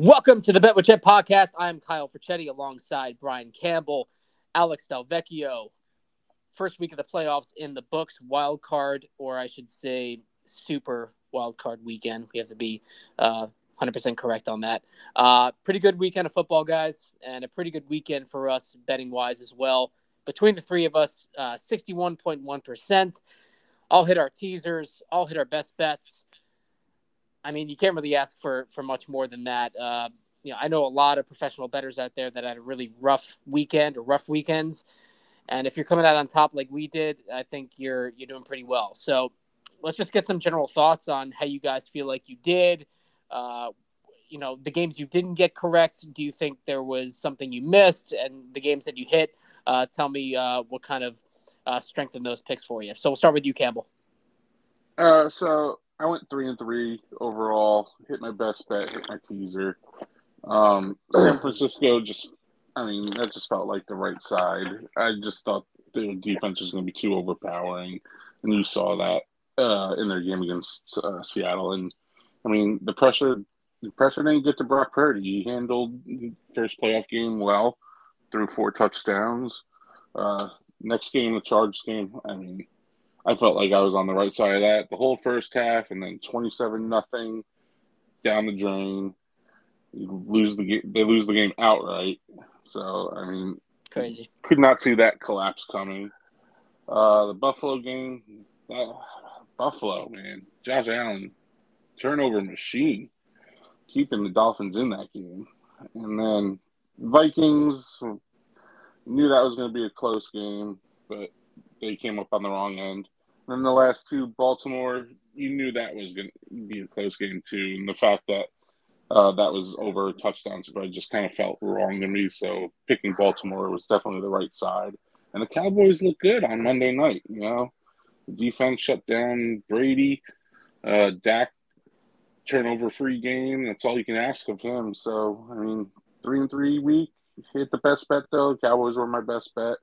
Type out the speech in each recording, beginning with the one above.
Welcome to the Bet with Chet podcast. I'm Kyle Ferchetti alongside Brian Campbell, Alex Delvecchio. First week of the playoffs in the books, wild card, or I should say, super wild card weekend. We have to be uh, 100% correct on that. Uh, pretty good weekend of football, guys, and a pretty good weekend for us betting wise as well. Between the three of us, uh, 61.1%. All hit our teasers, all hit our best bets. I mean, you can't really ask for for much more than that. Uh, you know, I know a lot of professional bettors out there that had a really rough weekend or rough weekends, and if you're coming out on top like we did, I think you're you're doing pretty well. So let's just get some general thoughts on how you guys feel like you did. Uh, you know, the games you didn't get correct. Do you think there was something you missed, and the games that you hit? Uh, tell me uh, what kind of uh, strengthened those picks for you. So we'll start with you, Campbell. Uh, so I went three and three overall. Hit my best bet. Hit my teaser. Um, San Francisco just, I mean, that just felt like the right side. I just thought their defense was going to be too overpowering, and you saw that uh, in their game against uh, Seattle. And I mean, the pressure, the pressure didn't get to Brock Purdy. He handled the first playoff game well, threw four touchdowns. Uh, next game, the Chargers game. I mean, I felt like I was on the right side of that the whole first half, and then twenty-seven nothing down the drain. You lose the. They lose the game outright. So I mean, crazy. Could not see that collapse coming. Uh, the Buffalo game, uh, Buffalo man, Josh Allen, turnover machine, keeping the Dolphins in that game, and then Vikings knew that was going to be a close game, but they came up on the wrong end. And then the last two, Baltimore, you knew that was going to be a close game too, and the fact that uh, that was over a touchdown spread just kind of felt wrong to me. So picking Baltimore was definitely the right side. And the Cowboys look good on Monday night. You know, defense shut down Brady. Uh, Dak turnover free game. That's all you can ask of him. So I mean, three and three week. Hit the best bet though. Cowboys were my best bet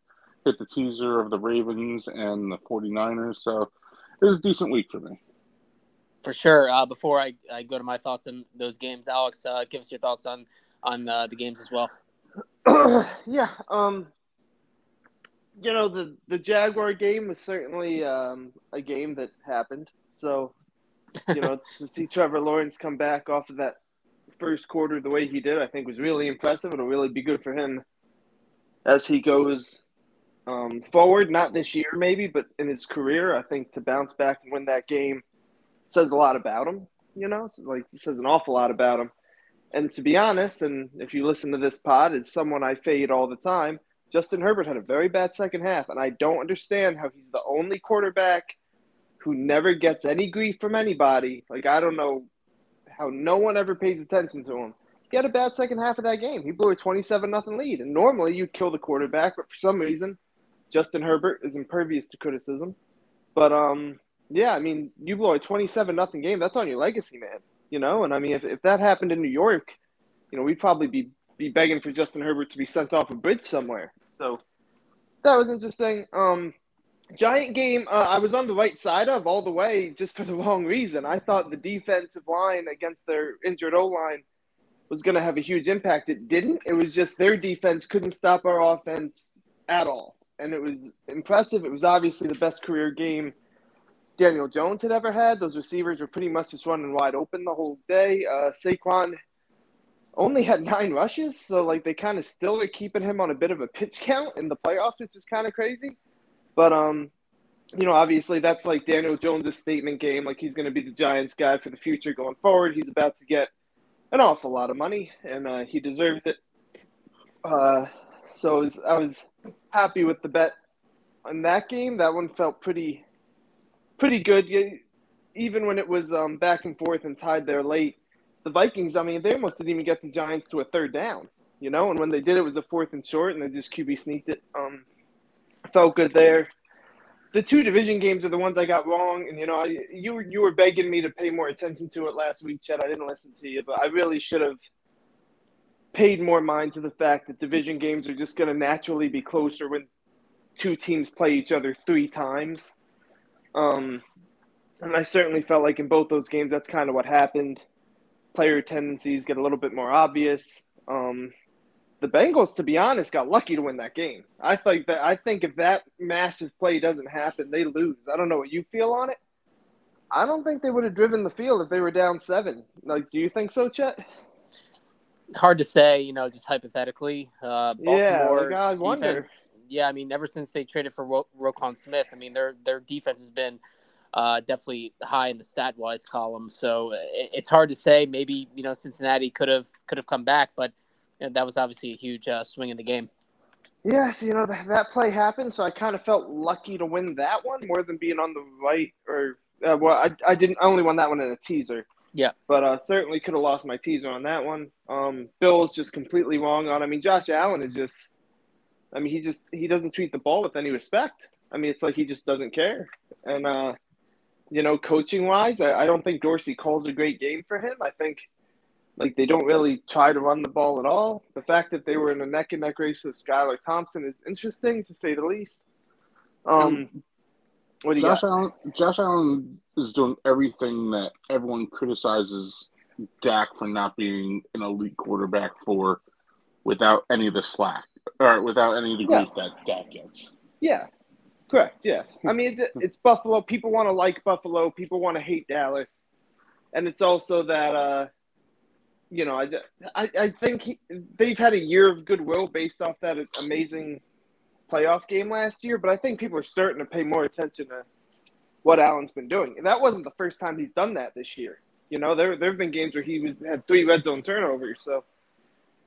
hit the teaser of the Ravens and the 49ers. So it was a decent week for me. For sure. Uh, before I, I go to my thoughts on those games, Alex, uh, give us your thoughts on on uh, the games as well. yeah. Um, you know the the Jaguar game was certainly um, a game that happened. So you know to see Trevor Lawrence come back off of that first quarter the way he did, I think was really impressive. It'll really be good for him as he goes um, forward, not this year maybe, but in his career, I think to bounce back and win that game says a lot about him. You know, so like it says an awful lot about him. And to be honest, and if you listen to this pod, is someone I fade all the time. Justin Herbert had a very bad second half, and I don't understand how he's the only quarterback who never gets any grief from anybody. Like I don't know how no one ever pays attention to him. He had a bad second half of that game. He blew a twenty-seven nothing lead, and normally you'd kill the quarterback, but for some reason Justin Herbert is impervious to criticism. But um, yeah, I mean, you blow a twenty-seven nothing game. That's on your legacy, man. You know, and I mean, if, if that happened in New York, you know, we'd probably be be begging for Justin Herbert to be sent off a bridge somewhere. So that was interesting. Um, giant game. Uh, I was on the right side of all the way, just for the wrong reason. I thought the defensive line against their injured O line was going to have a huge impact. It didn't. It was just their defense couldn't stop our offense at all and it was impressive. It was obviously the best career game Daniel Jones had ever had. Those receivers were pretty much just running wide open the whole day. Uh, Saquon only had nine rushes, so like they kind of still are keeping him on a bit of a pitch count in the playoffs, which is kind of crazy. But um, you know, obviously that's like Daniel Jones' statement game. Like he's going to be the Giants guy for the future going forward. He's about to get an awful lot of money, and uh, he deserved it. Uh, so was, I was happy with the bet on that game. That one felt pretty pretty good. Even when it was um, back and forth and tied there late, the Vikings. I mean, they almost didn't even get the Giants to a third down. You know, and when they did, it was a fourth and short, and they just QB sneaked it. Um, felt good there. The two division games are the ones I got wrong, and you know, I, you you were begging me to pay more attention to it last week, Chet. I didn't listen to you, but I really should have paid more mind to the fact that division games are just going to naturally be closer when two teams play each other three times. Um, and I certainly felt like in both those games, that's kind of what happened. player tendencies get a little bit more obvious. Um, the Bengals, to be honest, got lucky to win that game. I think that I think if that massive play doesn't happen, they lose. I don't know what you feel on it. I don't think they would have driven the field if they were down seven. Like, do you think so, Chet? Hard to say, you know, just hypothetically. Uh, Yeah, Baltimore's like, I wonder. yeah, I mean, ever since they traded for Ro- Roquan Smith, I mean, their their defense has been uh, definitely high in the stat wise column. So it, it's hard to say. Maybe you know Cincinnati could have could have come back, but you know, that was obviously a huge uh, swing in the game. Yeah, so you know that, that play happened, so I kind of felt lucky to win that one more than being on the right or uh, well, I I didn't I only won that one in a teaser. Yeah. but uh, certainly could have lost my teaser on that one. Um, Bill's just completely wrong on. I mean, Josh Allen is just. I mean, he just he doesn't treat the ball with any respect. I mean, it's like he just doesn't care. And uh, you know, coaching wise, I, I don't think Dorsey calls a great game for him. I think like they don't really try to run the ball at all. The fact that they were in a neck and neck race with Skylar Thompson is interesting to say the least. Um, what do you Josh got? Allen, Josh Allen is doing everything that everyone criticizes Dak for not being an elite quarterback for, without any of the slack or without any of the Yeah. that Dak gets. Yeah, correct. Yeah, I mean it's it's Buffalo. People want to like Buffalo. People want to hate Dallas, and it's also that uh, you know I I, I think he, they've had a year of goodwill based off that amazing playoff game last year. But I think people are starting to pay more attention to what Allen's been doing, and that wasn't the first time he's done that this year. You know, there there have been games where he was had three red zone turnovers, so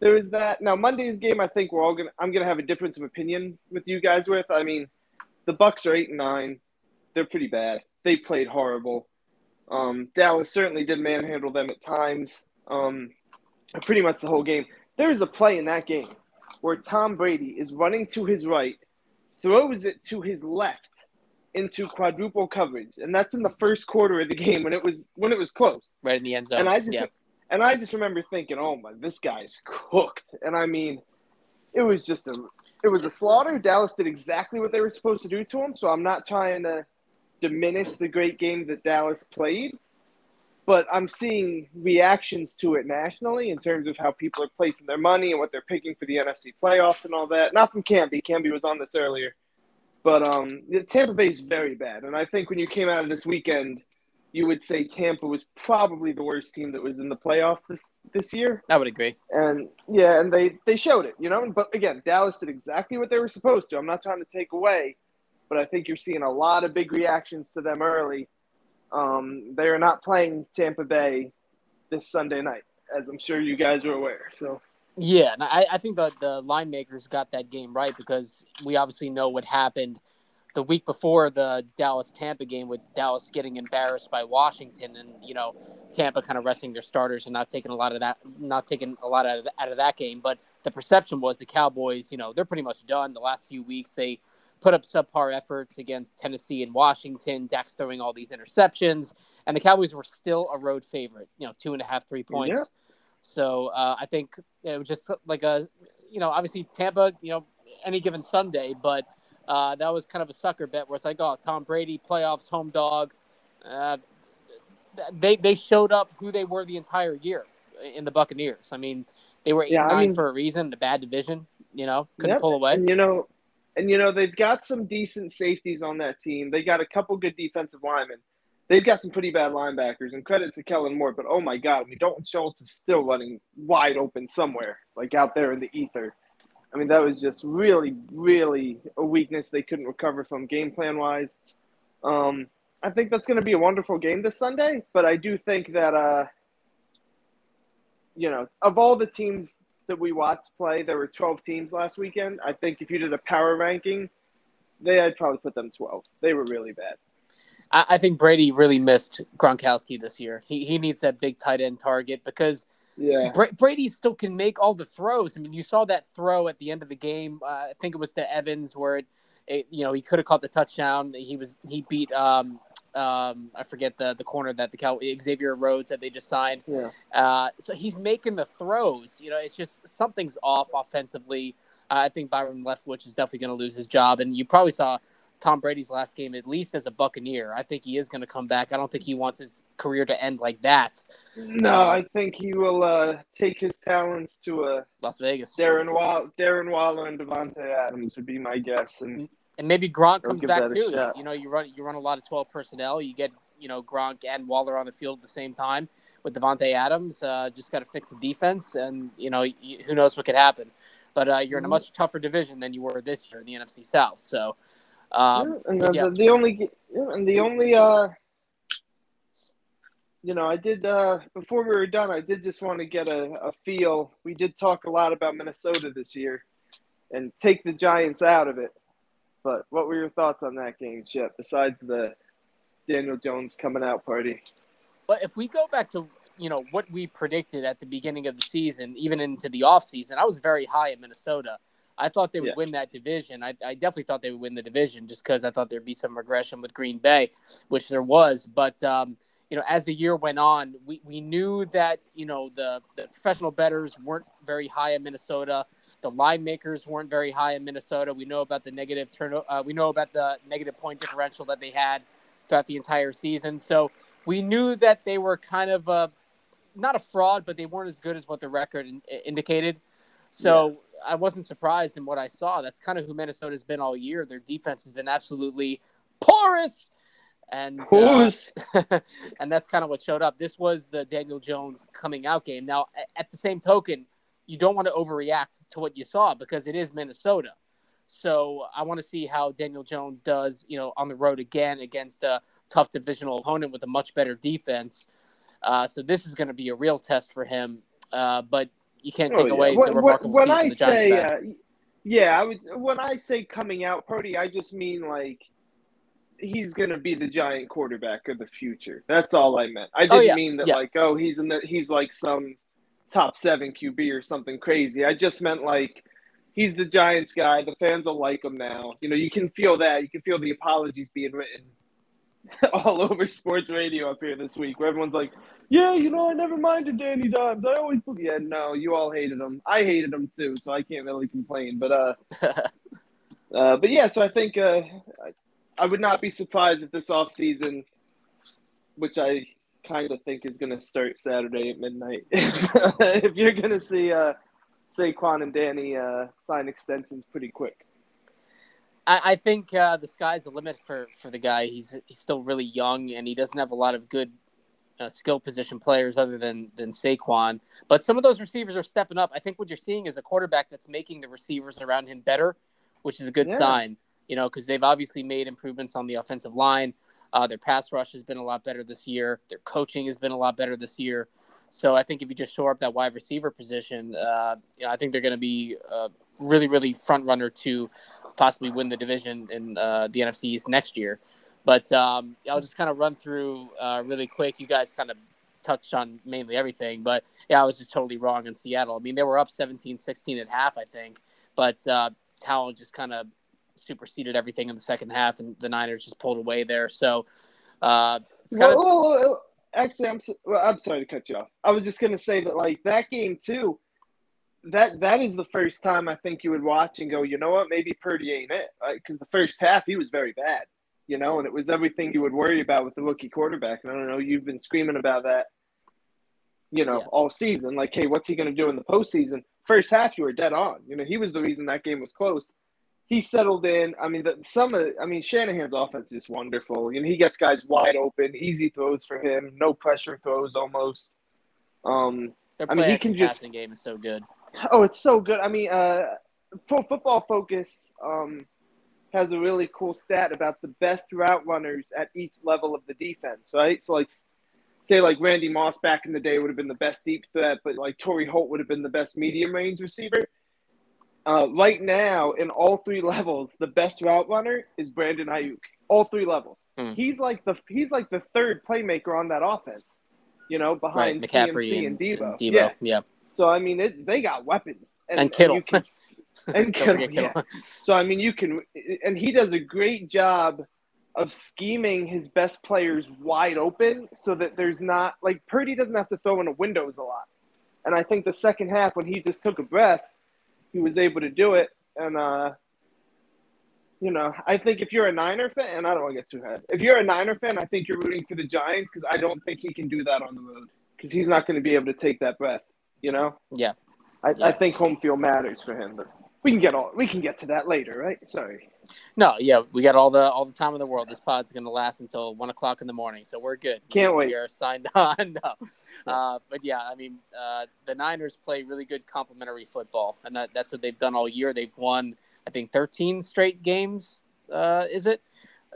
there is that. Now Monday's game, I think we're all gonna. I'm gonna have a difference of opinion with you guys. With, I mean, the Bucks are eight and nine. They're pretty bad. They played horrible. Um, Dallas certainly did manhandle them at times. Um, pretty much the whole game. There is a play in that game where Tom Brady is running to his right, throws it to his left into quadruple coverage, and that's in the first quarter of the game when it was when it was close. Right in the end zone. And I just yeah. and I just remember thinking, "Oh my, this guy's cooked." And I mean, it was just a it was a slaughter. Dallas did exactly what they were supposed to do to him. So I'm not trying to diminish the great game that Dallas played, but I'm seeing reactions to it nationally in terms of how people are placing their money and what they're picking for the NFC playoffs and all that. Not from Camby. Camby was on this earlier, but um, Tampa Bay is very bad, and I think when you came out of this weekend you would say Tampa was probably the worst team that was in the playoffs this this year. I would agree. And yeah, and they they showed it, you know. But again, Dallas did exactly what they were supposed to. I'm not trying to take away, but I think you're seeing a lot of big reactions to them early. Um, they are not playing Tampa Bay this Sunday night, as I'm sure you guys are aware. So Yeah, and I, I think the the line makers got that game right because we obviously know what happened the week before the Dallas Tampa game with Dallas getting embarrassed by Washington and you know Tampa kind of resting their starters and not taking a lot of that not taking a lot out of, out of that game but the perception was the Cowboys you know they're pretty much done the last few weeks they put up subpar efforts against Tennessee and Washington Dak's throwing all these interceptions and the Cowboys were still a road favorite you know two and a half three points Yeah. so uh, I think it was just like a you know obviously Tampa you know any given Sunday but uh, that was kind of a sucker bet where it's like, oh, Tom Brady, playoffs, home dog. Uh, they they showed up who they were the entire year in the Buccaneers. I mean, they were eight Yeah, I nine mean- for a reason, a bad division. You know, couldn't Yep, pull away. And you know, and you know they've got some decent safeties on that team. They got a couple good defensive linemen. They've got some pretty bad linebackers, and credit to Kellen Moore. But oh my God, I mean Dalton Schultz is still running wide open somewhere, like out there in the ether. I mean that was just really, really a weakness they couldn't recover from game plan wise. Um, I think that's going to be a wonderful game this Sunday, but I do think that uh, you know, of all the teams that we watched play, there were 12 teams last weekend. I think if you did a power ranking, they I'd probably put them 12. They were really bad. I, I think Brady really missed Gronkowski this year. He he needs that big tight end target because Yeah. Bra- Brady still can make all the throws. I mean, you saw that throw at the end of the game. Uh, I think it was to Evans where it, it you know, he could have caught the touchdown. He was he beat um um I forget the the corner that the Cow Xavier Rhodes that they just signed. Yeah. Uh, so he's making the throws. You know, it's just something's off offensively. Uh, I think Byron Leftwich is definitely going to lose his job, and you probably saw Tom Brady's last game, at least as a Buccaneer. I think he is going to come back. I don't think he wants his career to end like that. No, uh, I think he will uh, take his talents to a uh, Las Vegas. Darren Waller, Darren Waller, and Davante Adams would be my guess, and and maybe Gronk comes back too. You know, you run you run a lot of twelve personnel. You get you know Gronk and Waller on the field at the same time with Davante Adams. Uh, just got to fix the defense, and you know who knows what could happen. But uh, you're in a mm-hmm. much tougher division than you were this year in the NFC South. So um, yeah, and the, yeah. the, the, only and the only uh, you know, I did uh, before we were done. I did just want to get a, a feel. We did talk a lot about Minnesota this year, and take the Giants out of it. But what were your thoughts on that game, Chip? Besides the Daniel Jones coming out party. But if we go back to you know what we predicted at the beginning of the season, even into the offseason, I was very high in Minnesota. I thought they would win that division. I, I, definitely thought they would win the division just because I thought there'd be some regression with Green Bay, which there was. But um, you know, as the year went on, we, we knew that you know the the professional betters weren't very high in Minnesota. The line makers weren't very high in Minnesota. We know about the negative turn. Uh, we know about the negative point differential that they had throughout the entire season. So we knew that they were kind of a not a fraud, but they weren't as good as what the record in, indicated. So I wasn't surprised in what I saw. That's kind of who Minnesota's been all year. Their defense has been absolutely porous. And uh, and that's kind of what showed up. This was the Daniel Jones coming out game. Now, at the same token, you don't want to overreact to what you saw because it is Minnesota. So I want to see how Daniel Jones does, you know, on the road again against a tough divisional opponent with a much better defense. Uh, so this is going to be a real test for him. Uh, but you can't take oh, yeah. away when, the remarkable when season I the Giants say, uh, yeah, I would. When I say coming out party, I just mean like he's going to be the giant quarterback of the future. That's all I meant. I oh, didn't oh, yeah. mean that yeah. like oh he's in the he's like some top seven QB or something crazy. I just meant like he's the Giants guy. The fans will like him now. You know, you can feel that. You can feel the apologies being written all over sports radio up here this week, where everyone's like, "Yeah, you know, I never minded Danny Dimes. I always, yeah, no, you all hated him. I hated him too, so I can't really complain." But uh, uh but yeah, so I think uh, I would not be surprised if this off season, which I kind of think is going to start Saturday at midnight, if you're going to see uh, Saquon and Danny uh, sign extensions pretty quick. I, I think uh, the sky's the limit for, for the guy. He's he's still really young and he doesn't have a lot of good uh, skill position players other than than Saquon. But some of those receivers are stepping up. I think what you're seeing is a quarterback that's making the receivers around him better, which is a good yeah. sign. You know, because they've obviously made improvements on the offensive line. Uh, their pass rush has been a lot better this year. Their coaching has been a lot better this year. So I think if you just shore up that wide receiver position, uh, you know, I think they're going to be uh, really, really front runner to possibly win the division in uh, the NFC East next year. But um, I'll just kind of run through uh, really quick. You guys kind of touched on mainly everything, but yeah, I was just totally wrong in Seattle. I mean, they were up 17 16 at half, I think, but uh, just kind of superseded everything in the second half, and the Niners just pulled away there. So, uh, it's kind well, of. Well, well, actually, I'm well, I'm sorry to cut you off. I was just gonna say that like that game too that that is the first time I think you would watch and go, you know what, maybe Purdy ain't it, because the first half he was very bad, you know, and it was everything you would worry about with the rookie quarterback. And I don't know, you've been screaming about that, you know, yeah. all season. Like, hey, what's he going to do in the postseason? First half, you were dead on. You know, he was the reason that game was close. He settled in. I mean, the, some of, I mean, Shanahan's offense is wonderful. You know, he gets guys wide open, easy throws for him, no pressure throws almost. Um, I mean, he can just passing game is so good. Oh, it's so good. I mean, uh, Pro Football Focus um, has a really cool stat about the best route runners at each level of the defense, right? So, like, say, like Randy Moss back in the day would have been the best deep threat, but like Torry Holt would have been the best medium range receiver. Uh, right now, in all three levels, the best route runner is Brandon Aiyuk. All three levels. Hmm. He's like the he's like the third playmaker on that offense you know, behind right, McCaffrey CMC and, and Deebo. And Deebo. Yeah. yeah. So I mean, it, they got weapons and, and Kittle. And, can, and Kittle, Kittle. Yeah. So I mean, you can, and he does a great job of scheming his best players wide open so that there's not like Purdy doesn't have to throw into windows a lot. And I think the second half when he just took a breath, he was able to do it. And uh, you know, I think if you're a Niner fan, and I don't want to get too ahead. If you're a Niner fan, I think you're rooting for the Giants because I don't think he can do that on the road because he's not going to be able to take that breath. You know. Yeah. I, Yeah. I think home field matters for him, but we can get all we can get to that later, right? Sorry. No, yeah, we got all the all the time in the world. This pod's going to last until one o'clock in the morning, so we're good. Can't we, wait. We are signed on. no. Uh, but yeah, I mean, uh, the Niners play really good complementary football, and that, that's what they've done all year. They've won, I think, 13 straight games. Uh, is it?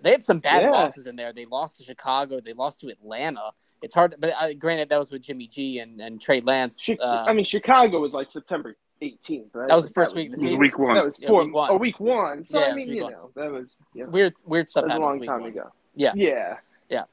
They have some bad Yeah. losses in there. They lost to Chicago. They lost to Atlanta. It's hard, but uh, granted, that was with Jimmy G and, and Trey Lance. Uh, I mean, Chicago was like September 18th, right? That was the Like, first week of the was season. week one. That was Yeah, four, week one. oh, week one. So Yeah, I mean, you one. know, that was you know, weird, weird stuff that was a long time one. ago. Yeah. Yeah. Yeah.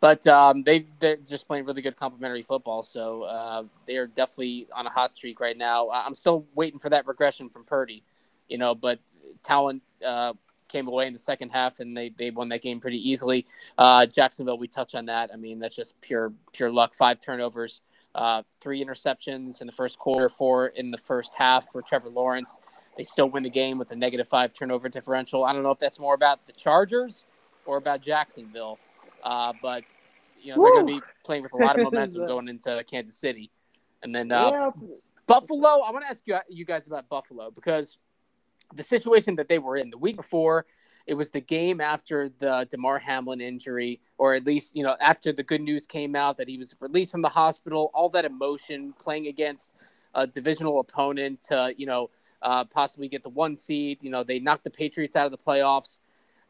But um, they they're just playing really good complementary football, so uh, they are definitely on a hot streak right now. I- I'm still waiting for that regression from Purdy, you know, but talent uh, came away in the second half, and they, they won that game pretty easily. Uh, Jacksonville, we touch on that. I mean, that's just pure pure luck. Five turnovers, uh, three interceptions in the first quarter, four in the first half for Trevor Lawrence. They still win the game with a negative five turnover differential. I don't know if that's more about the Chargers or about Jacksonville. Uh, but you know they're going to be playing with a lot of momentum going into Kansas City, and then uh, yeah. Buffalo. I want to ask you you guys about Buffalo because the situation that they were in the week before, it was the game after the Damar Hamlin injury, or at least you know after the good news came out that he was released from the hospital. All that emotion playing against a divisional opponent to you know uh, possibly get the one seed. You know they knocked the Patriots out of the playoffs.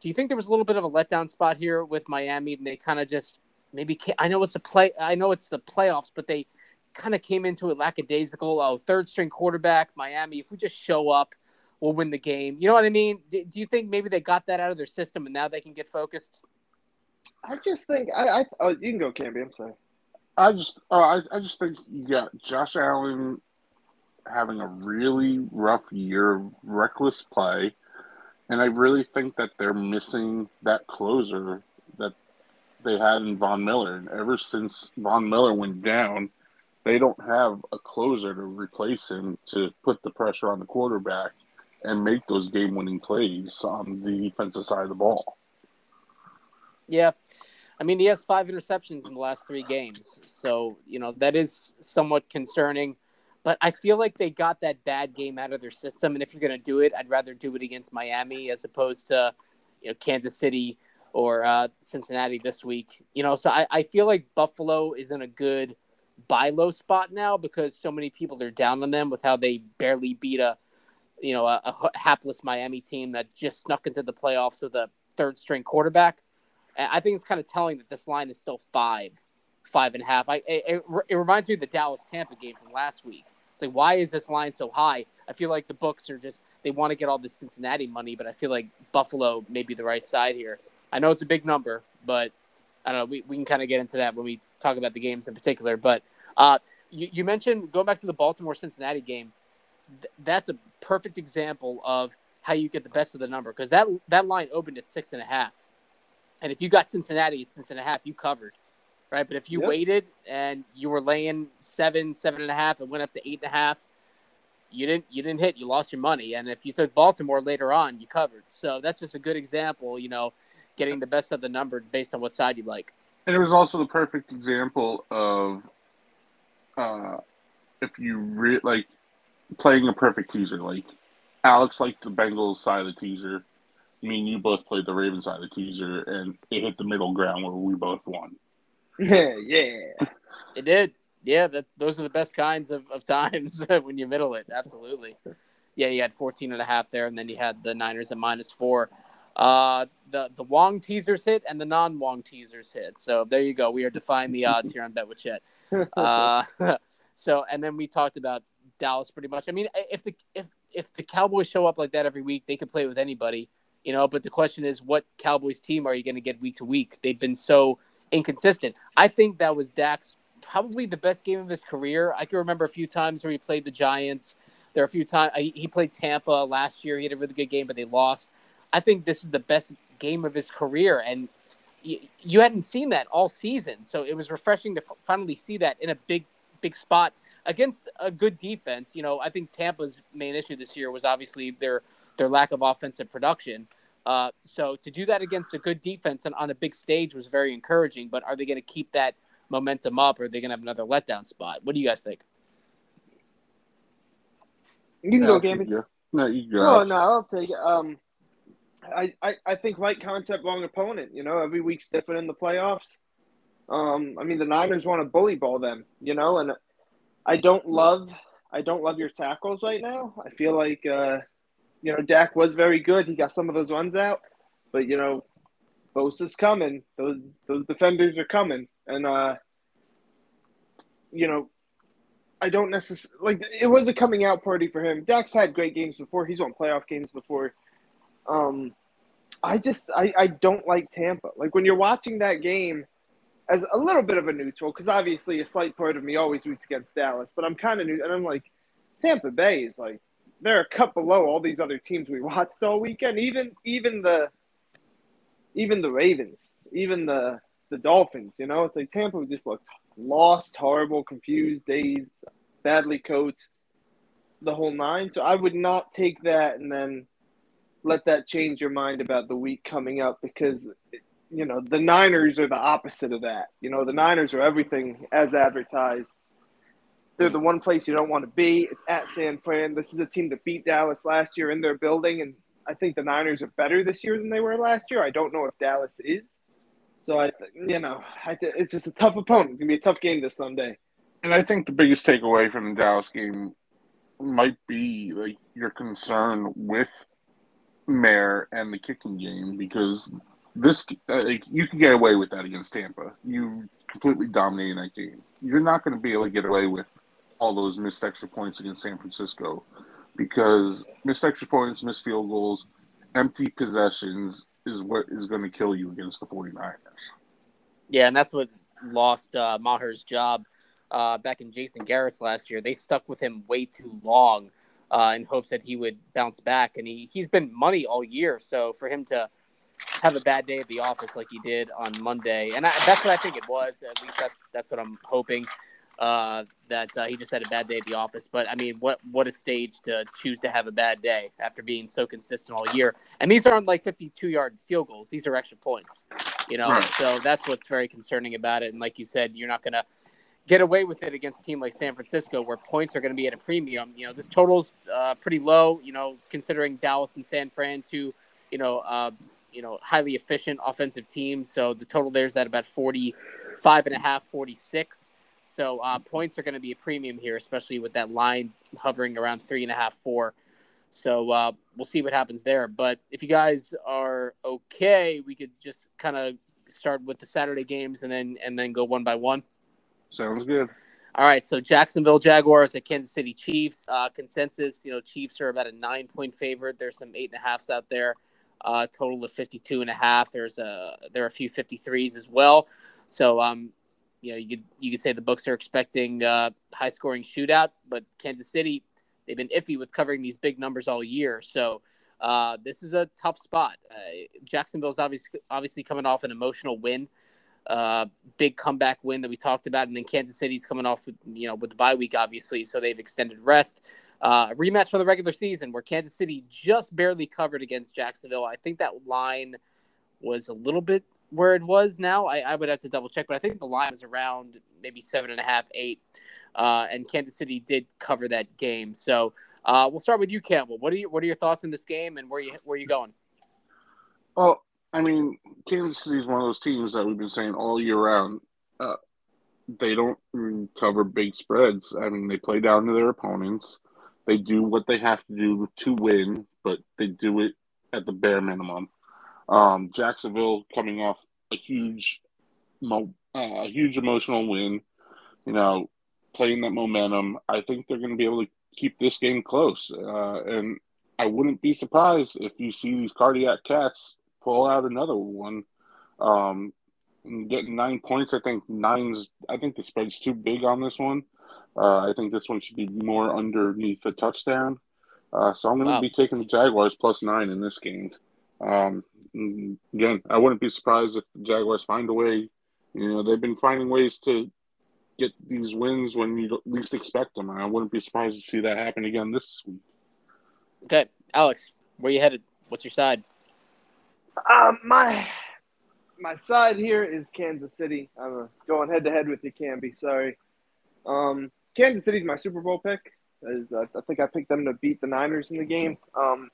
Do you think there was a little bit of a letdown spot here with Miami, and they kind of just maybe I know it's a play, I know it's the playoffs, but they kind of came into it lackadaisical. Oh, third string quarterback, Miami. If we just show up, we'll win the game. You know what I mean? Do, do you think maybe they got that out of their system and now they can get focused? I just think I, I oh you can go, Camby. I'm sorry. I just, uh, I, I just think you got Josh Allen having a really rough year, of reckless play, and I really think that they're missing that closer that they had in Von Miller. And ever since Von Miller went down, they don't have a closer to replace him to put the pressure on the quarterback and make those game-winning plays on the defensive side of the ball. Yeah. I mean, he has five interceptions in the last three games. So, you know, that is somewhat concerning. But I feel like they got that bad game out of their system. And if you're going to do it, I'd rather do it against Miami as opposed to, you know, Kansas City or uh, Cincinnati this week. You know, so I, I feel like Buffalo is in a good buy low spot now because so many people are down on them with how they barely beat a, you know, a, a hapless Miami team that just snuck into the playoffs with a third string quarterback. I think it's kind of telling that this line is still five, five and a half. I it, it, it reminds me of the Dallas Tampa game from last week. It's like why is this line so high? I feel like the books are just they want to get all this Cincinnati money, but I feel like Buffalo may be the right side here. I know it's a big number, but I don't know. We, we can kind of get into that when we talk about the games in particular. But uh, you, you mentioned going back to the Baltimore Cincinnati game. Th- that's a perfect example of how you get the best of the number because that that line opened at six and a half, and if you got Cincinnati at six and a half, you covered, right? But if you Yep. waited and you were laying seven, seven and a half, and went up to eight and a half, you didn't you didn't hit. You lost your money. And if you took Baltimore later on, you covered. So that's just a good example. You know, getting the best of the number based on what side you like. And it was also the perfect example of uh, if you re- like playing a perfect teaser. Like Alex liked the Bengals side of the teaser. Me and you both played the Ravens side of the teaser, and it hit the middle ground where we both won. Yeah, yeah. It did. Yeah, that those are the best kinds of, of times when you middle it. Absolutely. Yeah, you had 14 and a half there, and then you had the Niners at minus four. Uh, the the Wong teasers hit and the non Wong teasers hit. So there you go. We are defying the odds here on Bet with Chet. Uh, so and then we talked about Dallas pretty much. I mean, if the if if the Cowboys show up like that every week, they could play with anybody, you know. But the question is, what Cowboys team are you going to get week to week? They've been so inconsistent. I think that was Dak's probably the best game of his career. I can remember a few times where he played the Giants. There are a few times he played Tampa last year. He had a really good game, but they lost. I think this is the best game of his career, and you, hadn't seen that all season, so it was refreshing to finally see that in a big, big spot against a good defense. You know, I think Tampa's main issue this year was obviously their their lack of offensive production, Uh, so to do that against a good defense and on a big stage was very encouraging. But are they going to keep that momentum up, or are they going to have another letdown spot? What do you guys think? You can Yeah, go, I think Gambit. No, you go. Well, no, I'll take it. Um, I, I, I think right concept, wrong opponent. You know, every week's different in the playoffs. Um, I mean, the Niners want to bully ball them. You know, and I don't love, I don't love your tackles right now. I feel like, uh, you know, Dak was very good. He got some of those runs out, but you know, Bosa's coming. Those those defenders are coming, and uh, you know, I don't necessarily like it was a coming out party for him. Dak's had great games before. He's won playoff games before. Um, I just I, I don't like Tampa. Like when you're watching that game as a little bit of a neutral, because obviously a slight part of me always roots against Dallas, but I'm kind of new, and I'm like Tampa Bay is like they're a cut below all these other teams we watched all weekend. Even even the even the Ravens, even the the Dolphins. You know, it's like Tampa just looked lost, horrible, confused, dazed, badly coached, the whole nine. So I would not take that and then let that change your mind about the week coming up because you know the Niners are the opposite of that. You know, the Niners are everything as advertised. They're the one place you don't want to be. It's at San Fran. This is a team that beat Dallas last year in their building, and I think the Niners are better this year than they were last year. I don't know if Dallas is. So I, you know, I, it's just a tough opponent. It's gonna be a tough game this Sunday. And I think the biggest takeaway from the Dallas game might be like your concern with Maher and the kicking game because this uh, like, you can get away with that against Tampa. You completely dominating that game. You're not going to be able to get away with all those missed extra points against San Francisco because missed extra points, missed field goals, empty possessions is what is going to kill you against the 49ers. Yeah, and that's what lost uh, Maher's job uh, back in Jason Garrett's last year. They stuck with him way too long uh, in hopes that he would bounce back, and he he's been money all year. So for him to have a bad day at the office like he did on Monday, and I, that's what I think it was. At least that's that's what I'm hoping. Uh, that uh, he just had a bad day at the office, but I mean, what what a stage to choose to have a bad day after being so consistent all year. And these aren't like 52 yard field goals; these are extra points you know Right. so that's what's very concerning about it and like you said you're not going to get away with it against a team like san francisco where points are going to be at a premium you know this total's uh, pretty low you know considering dallas and san fran two you know uh, you know highly efficient offensive team. so the total there's at about 45 and a half 46 so uh, points are going to be a premium here especially with that line hovering around three and a half four so uh, we'll see what happens there. But if you guys are okay, we could just kind of start with the Saturday games and then and then go one by one. Sounds good. All right. So Jacksonville Jaguars at Kansas City Chiefs. Uh, consensus, you know, Chiefs are about a nine point favorite. There's some eight and a halfs out there. Uh, total of 52 and a half. There's a there are a few 53s as well. So um, you know, you could you could say the books are expecting uh, high scoring shootout, but Kansas City they've been iffy with covering these big numbers all year. So uh, this is a tough spot. Uh, Jacksonville's obviously obviously coming off an emotional win, uh, big comeback win that we talked about, and then Kansas City's coming off with you know with the bye week obviously, so they've extended rest. Uh, rematch from the regular season where Kansas City just barely covered against Jacksonville. I think that line was a little bit where it was now. I, I would have to double check, but I think the line was around maybe seven and a half, eight. Uh, and Kansas City did cover that game. So uh, we'll start with you, Campbell. What are you, what are your thoughts on this game, and where you where you going? Well, I mean, Kansas City is one of those teams that we've been saying all year round. Uh, they don't cover big spreads. I mean, they play down to their opponents. They do what they have to do to win, but they do it at the bare minimum. Um, Jacksonville coming off a huge, uh, a huge emotional win. You know, playing that momentum. I think they're going to be able to keep this game close. Uh, and I wouldn't be surprised if you see these cardiac cats pull out another one. Um, and getting nine points, I think nine's. I think the spread's too big on this one. Uh, I think this one should be more underneath a touchdown. Uh, so I'm going to Wow. be taking the Jaguars plus nine in this game. Um, again, I wouldn't be surprised if the Jaguars find a way. You know, they've been finding ways to get these wins when you least expect them. And I wouldn't be surprised to see that happen again this week. Okay, Alex, where you headed? What's your side? Um, my my side here is Kansas City. I'm uh, going head to head with you, Camby. Sorry. Um, Kansas City's my Super Bowl pick. I, I think I picked them to beat the Niners in the game. Um,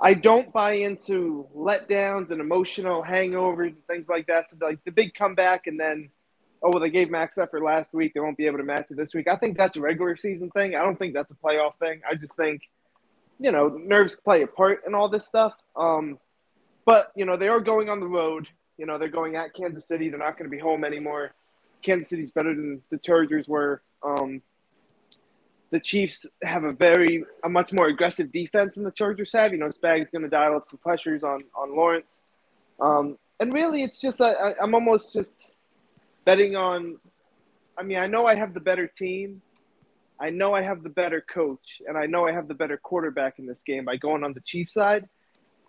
I don't buy into letdowns and emotional hangovers and things like that. So like the big comeback and then, oh well, they gave max effort last week. They won't be able to match it this week. I think that's a regular season thing. I don't think that's a playoff thing. I just think, you know, nerves play a part in all this stuff. Um, but you know they are going on the road. You know they're going at Kansas City. They're not going to be home anymore. Kansas City's better than the Chargers were. Um, the Chiefs have a very a much more aggressive defense than the Chargers have. You know, Spags is going to dial up some pressures on on Lawrence, um, and really, it's just I, I'm almost just betting on. I mean, I know I have the better team. I know I have the better coach, and I know I have the better quarterback in this game by going on the Chiefs side.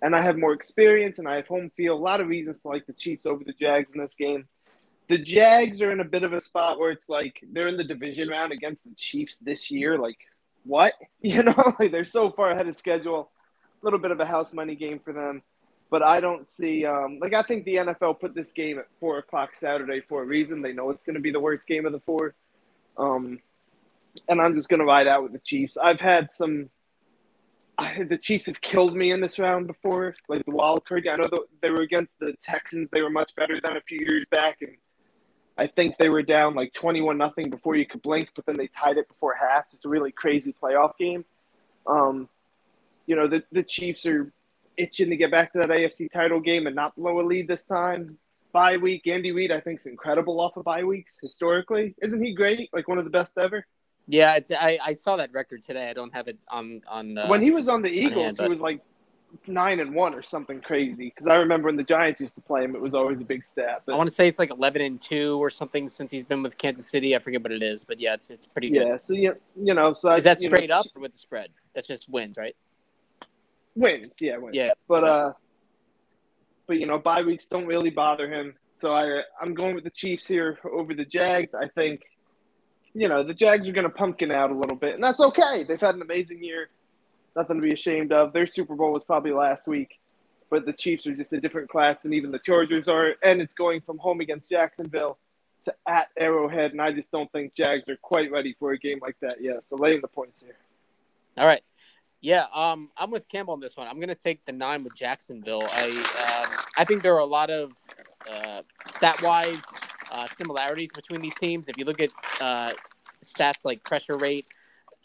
And I have more experience, and I have home field. A lot of reasons to like the Chiefs over the Jags in this game the Jags are in a bit of a spot where it's like they're in the division round against the Chiefs this year. Like, what? You know, like they're so far ahead of schedule. A little bit of a house money game for them. But I don't see, um, like, I think the NFL put this game at 4 o'clock Saturday for a reason. They know it's going to be the worst game of the four. Um, and I'm just going to ride out with the Chiefs. I've had some. I, the Chiefs have killed me in this round before, like the wild card. I know they were against the Texans. They were much better than a few years back, and I think they were down like 21 nothing before you could blink, but then they tied it before half. It's a really crazy playoff game. Um, you know, the, the Chiefs are itching to get back to that AFC title game and not blow a lead this time. Bye week, Andy Reid, I think, is incredible off of bye weeks historically. Isn't he great? Like one of the best ever? Yeah, it's I, I saw that record today. I don't have it on on. Uh, when he was on the Eagles, hand, but... he was like nine and one or something crazy. Because I remember when the Giants used to play him, it was always a big stat. But, I want to say it's like eleven and two or something since he's been with Kansas City. I forget what it is, but yeah, it's it's pretty good. Yeah, so you you know, so is that straight know, up or with the spread? That's just wins, right? Wins, yeah, wins. Yeah, but uh, but you know, bye weeks don't really bother him. So I I'm going with the Chiefs here over the Jags. I think. You know the Jags are going to pumpkin out a little bit, and that's okay. They've had an amazing year nothing to be ashamed of. Their Super Bowl was probably last week, but the Chiefs are just a different class than even the Chargers are, and it's going from home against Jacksonville to at Arrowhead, and I just don't think Jags are quite ready for a game like that yet. So laying the points here. All right. Yeah, um, I'm with Campbell on this one. I'm going to take the nine with Jacksonville. I um, I think there are a lot of uh, stat wise uh, similarities between these teams. If you look at uh, stats like pressure rate,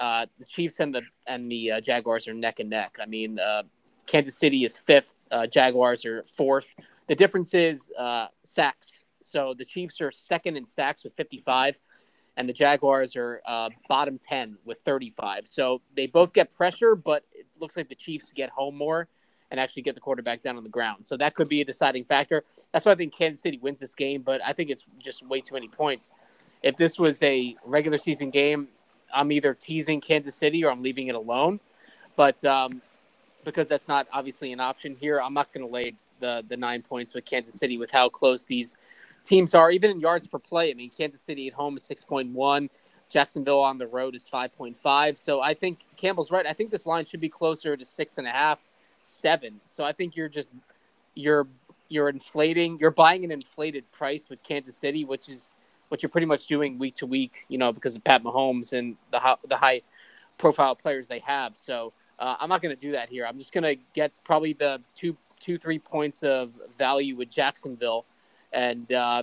uh, the Chiefs and the and the uh, Jaguars are neck and neck. I mean, uh, Kansas City is fifth, uh, Jaguars are fourth. The difference is uh, sacks. So the Chiefs are second in sacks with 55, and the Jaguars are bottom 10 with 35. So they both get pressure, but it looks like the Chiefs get home more and actually get the quarterback down on the ground. So that could be a deciding factor. That's why I think Kansas City wins this game, but I think it's just way too many points. If this was a regular season game, I'm either teasing Kansas City or I'm leaving it alone. But um, because that's not obviously an option here, I'm not going to lay the the nine points with Kansas City with how close these teams are, even in yards per play. I mean, Kansas City at home is 6.1. Jacksonville on the road is 5.5. So I think Campbell's right. I think this line should be closer to six and a half, seven. So I think you're just you're you're inflating, you're buying an inflated price with Kansas City, which is what you're pretty much doing week to week, you know, because of Pat Mahomes and the high, the high profile players they have. So uh, I'm not going to do that here. I'm just going to get probably the two, two, three points of value with Jacksonville, and uh,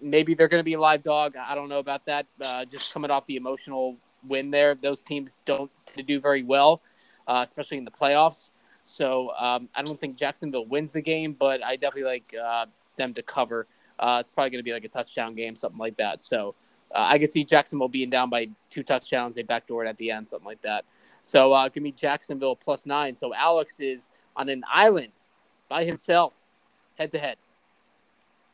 maybe they're going to be a live dog. I don't know about that. Uh, just coming off the emotional win there, those teams don't do very well, uh, especially in the playoffs. So um, I don't think Jacksonville wins the game, but I definitely like uh, them to cover. Uh, it's probably going to be like a touchdown game, something like that. So uh, I could see Jacksonville being down by two touchdowns. They backdoor it at the end, something like that. So uh, give me Jacksonville plus nine. So Alex is on an island by himself, head to head.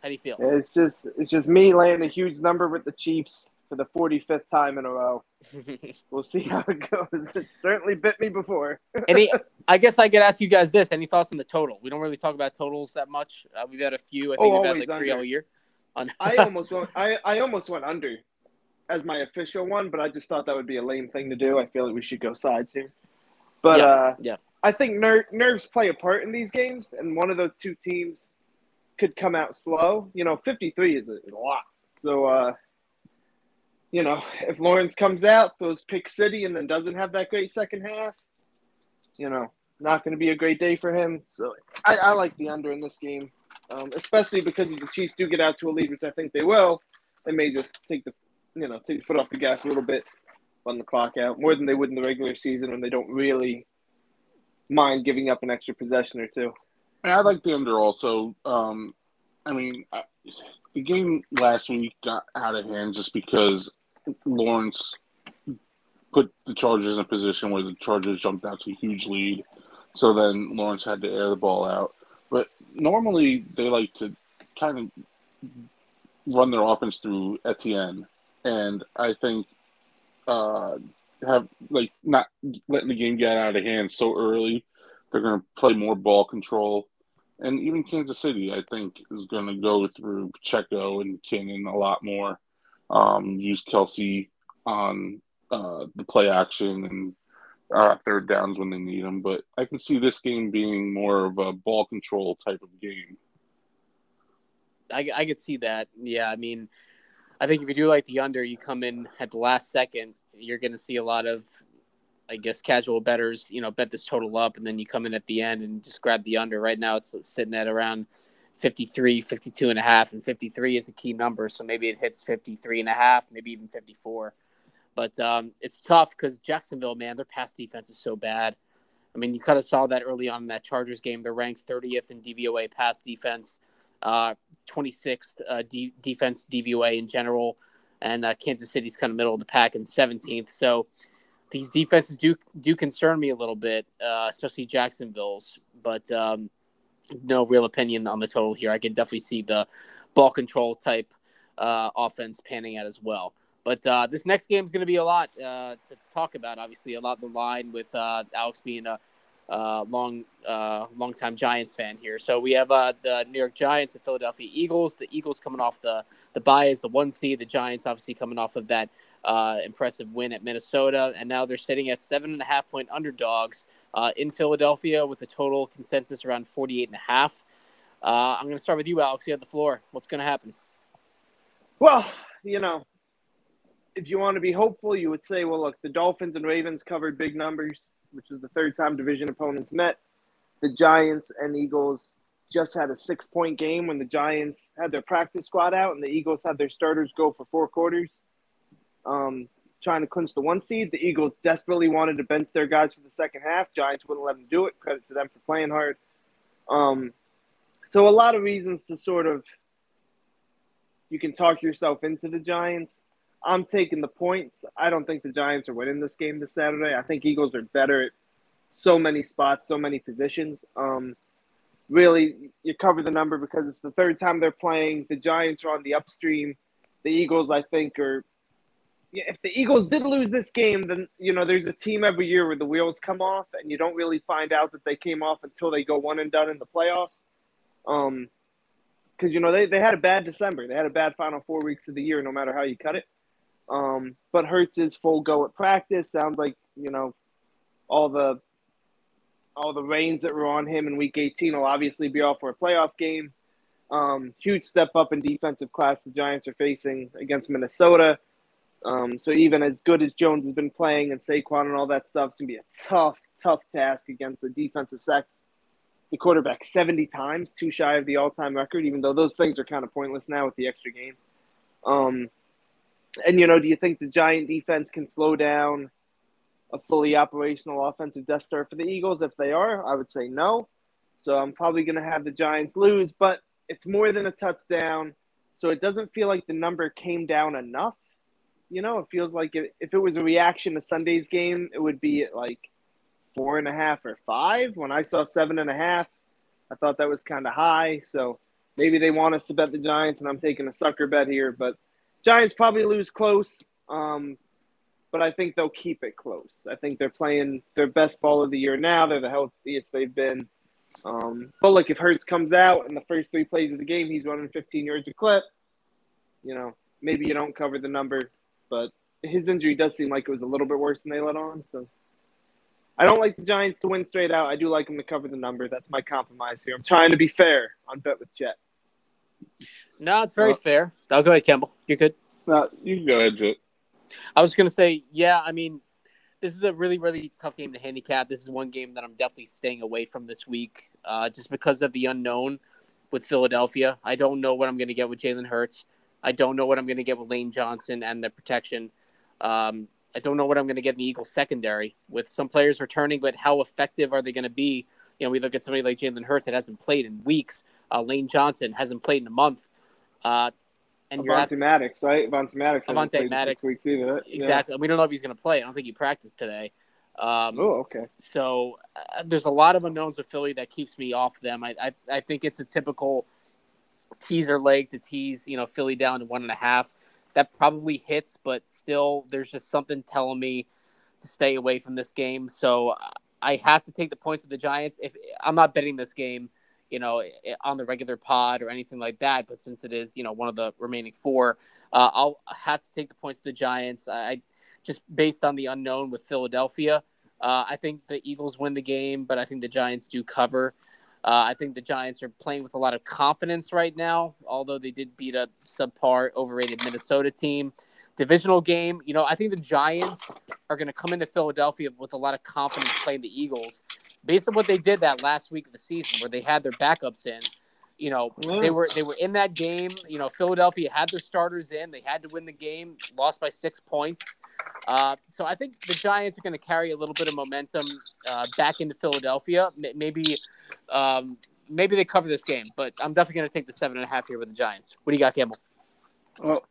How do you feel? It's just it's just me laying a huge number with the Chiefs for the 45th time in a row. we'll see how it goes. It certainly bit me before. Any, I guess I could ask you guys this: Any thoughts on the total? We don't really talk about totals that much. Uh, we've had a few. I think oh, we've had like under. three all year. On- I almost went. I, I almost went under as my official one, but I just thought that would be a lame thing to do. I feel like we should go sides here. But Yeah, uh, yeah. I think ner- nerves play a part in these games, and one of those two teams could come out slow. You know, 53 is a, is a lot. So, uh, you know, if Lawrence comes out, those pick city, and then doesn't have that great second half, you know, not going to be a great day for him. So I, I like the under in this game, um, especially because if the Chiefs do get out to a lead, which I think they will, they may just take the, you know, take the foot off the gas a little bit, run the clock out more than they would in the regular season when they don't really mind giving up an extra possession or two. And I like the under also. Um, I mean, I, the game last week got out of hand just because Lawrence put the Chargers in a position where the Chargers jumped out to a huge lead. So then Lawrence had to air the ball out. But normally they like to kind of run their offense through Etienne. And I think uh, have like not letting the game get out of hand so early. They're going to play more ball control. And even Kansas City, I think, is going to go through Pacheco and McKinnon a lot more. Um, use Kelce on uh, the play action and uh, third downs when they need them. But I can see this game being more of a ball control type of game. I, I could see that. Yeah, I mean, I think if you do like the under, you come in at the last second, you're going to see a lot of, I guess, casual betters, you know, bet this total up, and then you come in at the end and just grab the under. Right now, it's sitting at around 53, 52 and a half, and 53 is a key number. So maybe it hits 53 and a half, maybe even 54. But um, it's tough because Jacksonville, man, their pass defense is so bad. I mean, you kind of saw that early on in that Chargers game. They're ranked 30th in DVOA pass defense, uh, 26th uh, D- defense DVOA in general, and uh, Kansas City's kind of middle of the pack in 17th. So these defenses do do concern me a little bit, uh, especially Jacksonville's. But um, no real opinion on the total here. I can definitely see the ball control type uh, offense panning out as well. But uh, this next game is going to be a lot uh, to talk about. Obviously, a lot in the line with uh, Alex being a uh, long, uh, long time Giants fan here. So we have uh, the New York Giants and Philadelphia Eagles. The Eagles coming off the the bye as the one seed. The Giants obviously coming off of that uh, impressive win at Minnesota, and now they're sitting at seven and a half point underdogs uh, in Philadelphia with a total consensus around 48 and a half. Uh, I'm going to start with you, Alex. You have the floor. What's going to happen? Well, you know, if you want to be hopeful, you would say, well, look, the Dolphins and Ravens covered big numbers, which is the third time division opponents met. The Giants and Eagles just had a six point game when the Giants had their practice squad out and the Eagles had their starters go for four quarters, um, trying to clinch the one seed. The Eagles desperately wanted to bench their guys for the second half. Giants wouldn't let them do it. Credit to them for playing hard. Um, so, a lot of reasons to sort of you can talk yourself into the Giants. I'm taking the points. I don't think the Giants are winning this game this Saturday. I think Eagles are better at so many spots, so many positions. Um, really, you cover the number because it's the third time they're playing. The Giants are on the upstream. The Eagles, I think, are. If the Eagles did lose this game, then you know there's a team every year where the wheels come off, and you don't really find out that they came off until they go one and done in the playoffs. Um, because you know they, they had a bad December. They had a bad final four weeks of the year, no matter how you cut it. Um, but Hurts is full go at practice. Sounds like you know all the all the reins that were on him in Week 18 will obviously be off for a playoff game. Um, huge step up in defensive class the Giants are facing against Minnesota. Um, so even as good as Jones has been playing and Saquon and all that stuff, it's gonna be a tough, tough task against the defensive sack the quarterback 70 times, too shy of the all-time record. Even though those things are kind of pointless now with the extra game. Um, and you know, do you think the Giant defense can slow down a fully operational offensive Death Star for the Eagles? If they are, I would say no. So I'm probably going to have the Giants lose, but it's more than a touchdown, so it doesn't feel like the number came down enough. You know, it feels like if, if it was a reaction to Sunday's game, it would be like four and a half or five. When I saw seven and a half, I thought that was kind of high. So maybe they want us to bet the Giants, and I'm taking a sucker bet here, but Giants probably lose close, um, but I think they'll keep it close. I think they're playing their best ball of the year now. They're the healthiest they've been. Um, but look, if Hurts comes out in the first three plays of the game, he's running 15 yards a clip. You know, maybe you don't cover the number, but his injury does seem like it was a little bit worse than they let on. So, I don't like the Giants to win straight out. I do like them to cover the number. That's my compromise here. I'm trying to be fair on bet with Jet. No, it's very fair. I'll go ahead, Campbell. You're good. No, you can go ahead, Jet. I was going to say, yeah, I mean, this is a really, really tough game to handicap. This is one game that I'm definitely staying away from this week uh, just because of the unknown with Philadelphia. I don't know what I'm going to get with Jalen Hurts. I don't know what I'm going to get with Lane Johnson and the protection. Um, I don't know what I'm going to get in the Eagles secondary with some players returning, but how effective are they going to be? You know, we look at somebody like Jalen Hurts that hasn't played in weeks. Uh, Lane Johnson hasn't played in a month. Uh, and Avonte you're asking, Maddox, right? Avonte Maddox. Avonte Maddox. Either. Yeah. exactly. We don't know if he's going to play. I don't think he practiced today. Um, Oh, okay. So uh, there's a lot of unknowns with Philly that keeps me off them. I, I I think it's a typical teaser leg to tease you know Philly down to one and a half. That probably hits, but still, there's just something telling me to stay away from this game. So I have to take the points of the Giants. If I'm not betting this game, you know, on the regular pod or anything like that, but since it is you know one of the remaining four, uh, I'll have to take the points to the Giants. I just based on the unknown with Philadelphia. Uh, I think the Eagles win the game, but I think the Giants do cover. Uh, I think the Giants are playing with a lot of confidence right now, although they did beat a subpar, overrated Minnesota team. Divisional game, you know, I think the Giants are going to come into Philadelphia with a lot of confidence playing the Eagles, based on what they did that last week of the season, where they had their backups in. You know, Yeah. they were they were in that game. You know, Philadelphia had their starters in. They had to win the game. Lost by six points. Uh, so I think the Giants are going to carry a little bit of momentum uh, back into Philadelphia. M- Maybe, um, maybe they cover this game, but I'm definitely going to take the seven and a half here with the Giants. What do you got, Campbell? Well,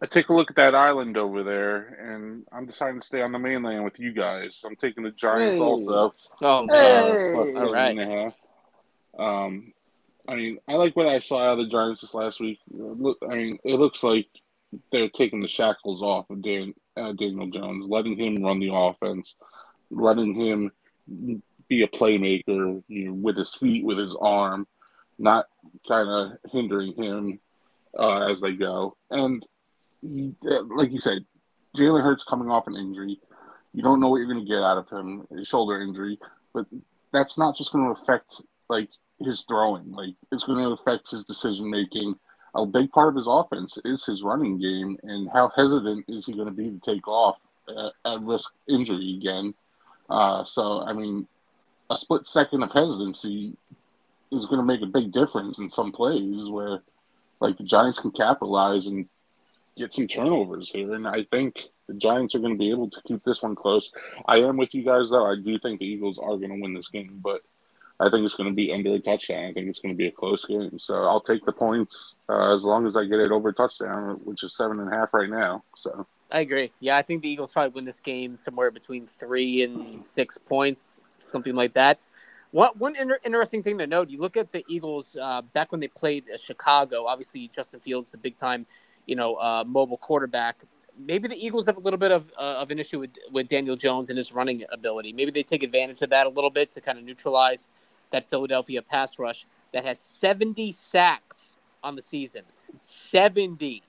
I take a look at that island over there, and I'm deciding to stay on the mainland with you guys. I'm taking the Giants Hey. also. Oh Hey. Uh, seven right. and a half. Um, I mean, I like what I saw out of the Giants this last week. Look, I mean, it looks like they're taking the shackles off of Dan, uh, Daniel Jones, letting him run the offense, letting him be a playmaker you know, with his feet, with his arm, not kind of hindering him uh, as they go. And uh, like you said, Jalen Hurts coming off an injury. You don't know what you're going to get out of him, a shoulder injury, but that's not just going to affect like his throwing. Like it's going to affect his decision making. A big part of his offense is his running game, and how hesitant is he going to be to take off uh, at risk injury again? Uh, so, I mean, a split second of hesitancy is going to make a big difference in some plays where, like, the Giants can capitalize and get some turnovers here. And I think the Giants are going to be able to keep this one close. I am with you guys, though. I do think the Eagles are going to win this game, but I think it's going to be under a touchdown. I think it's going to be a close game. So I'll take the points uh, as long as I get it over touchdown, which is seven and a half right now. So I agree. Yeah, I think the Eagles probably win this game somewhere between three and six points, something like that. One, one inter- interesting thing to note: you look at the Eagles uh, back when they played Chicago. Obviously, Justin Fields is a big time, you know, uh, mobile quarterback. Maybe the Eagles have a little bit of uh, of an issue with with Daniel Jones and his running ability. Maybe they take advantage of that a little bit to kind of neutralize that Philadelphia pass rush that has 70 sacks on the season. 70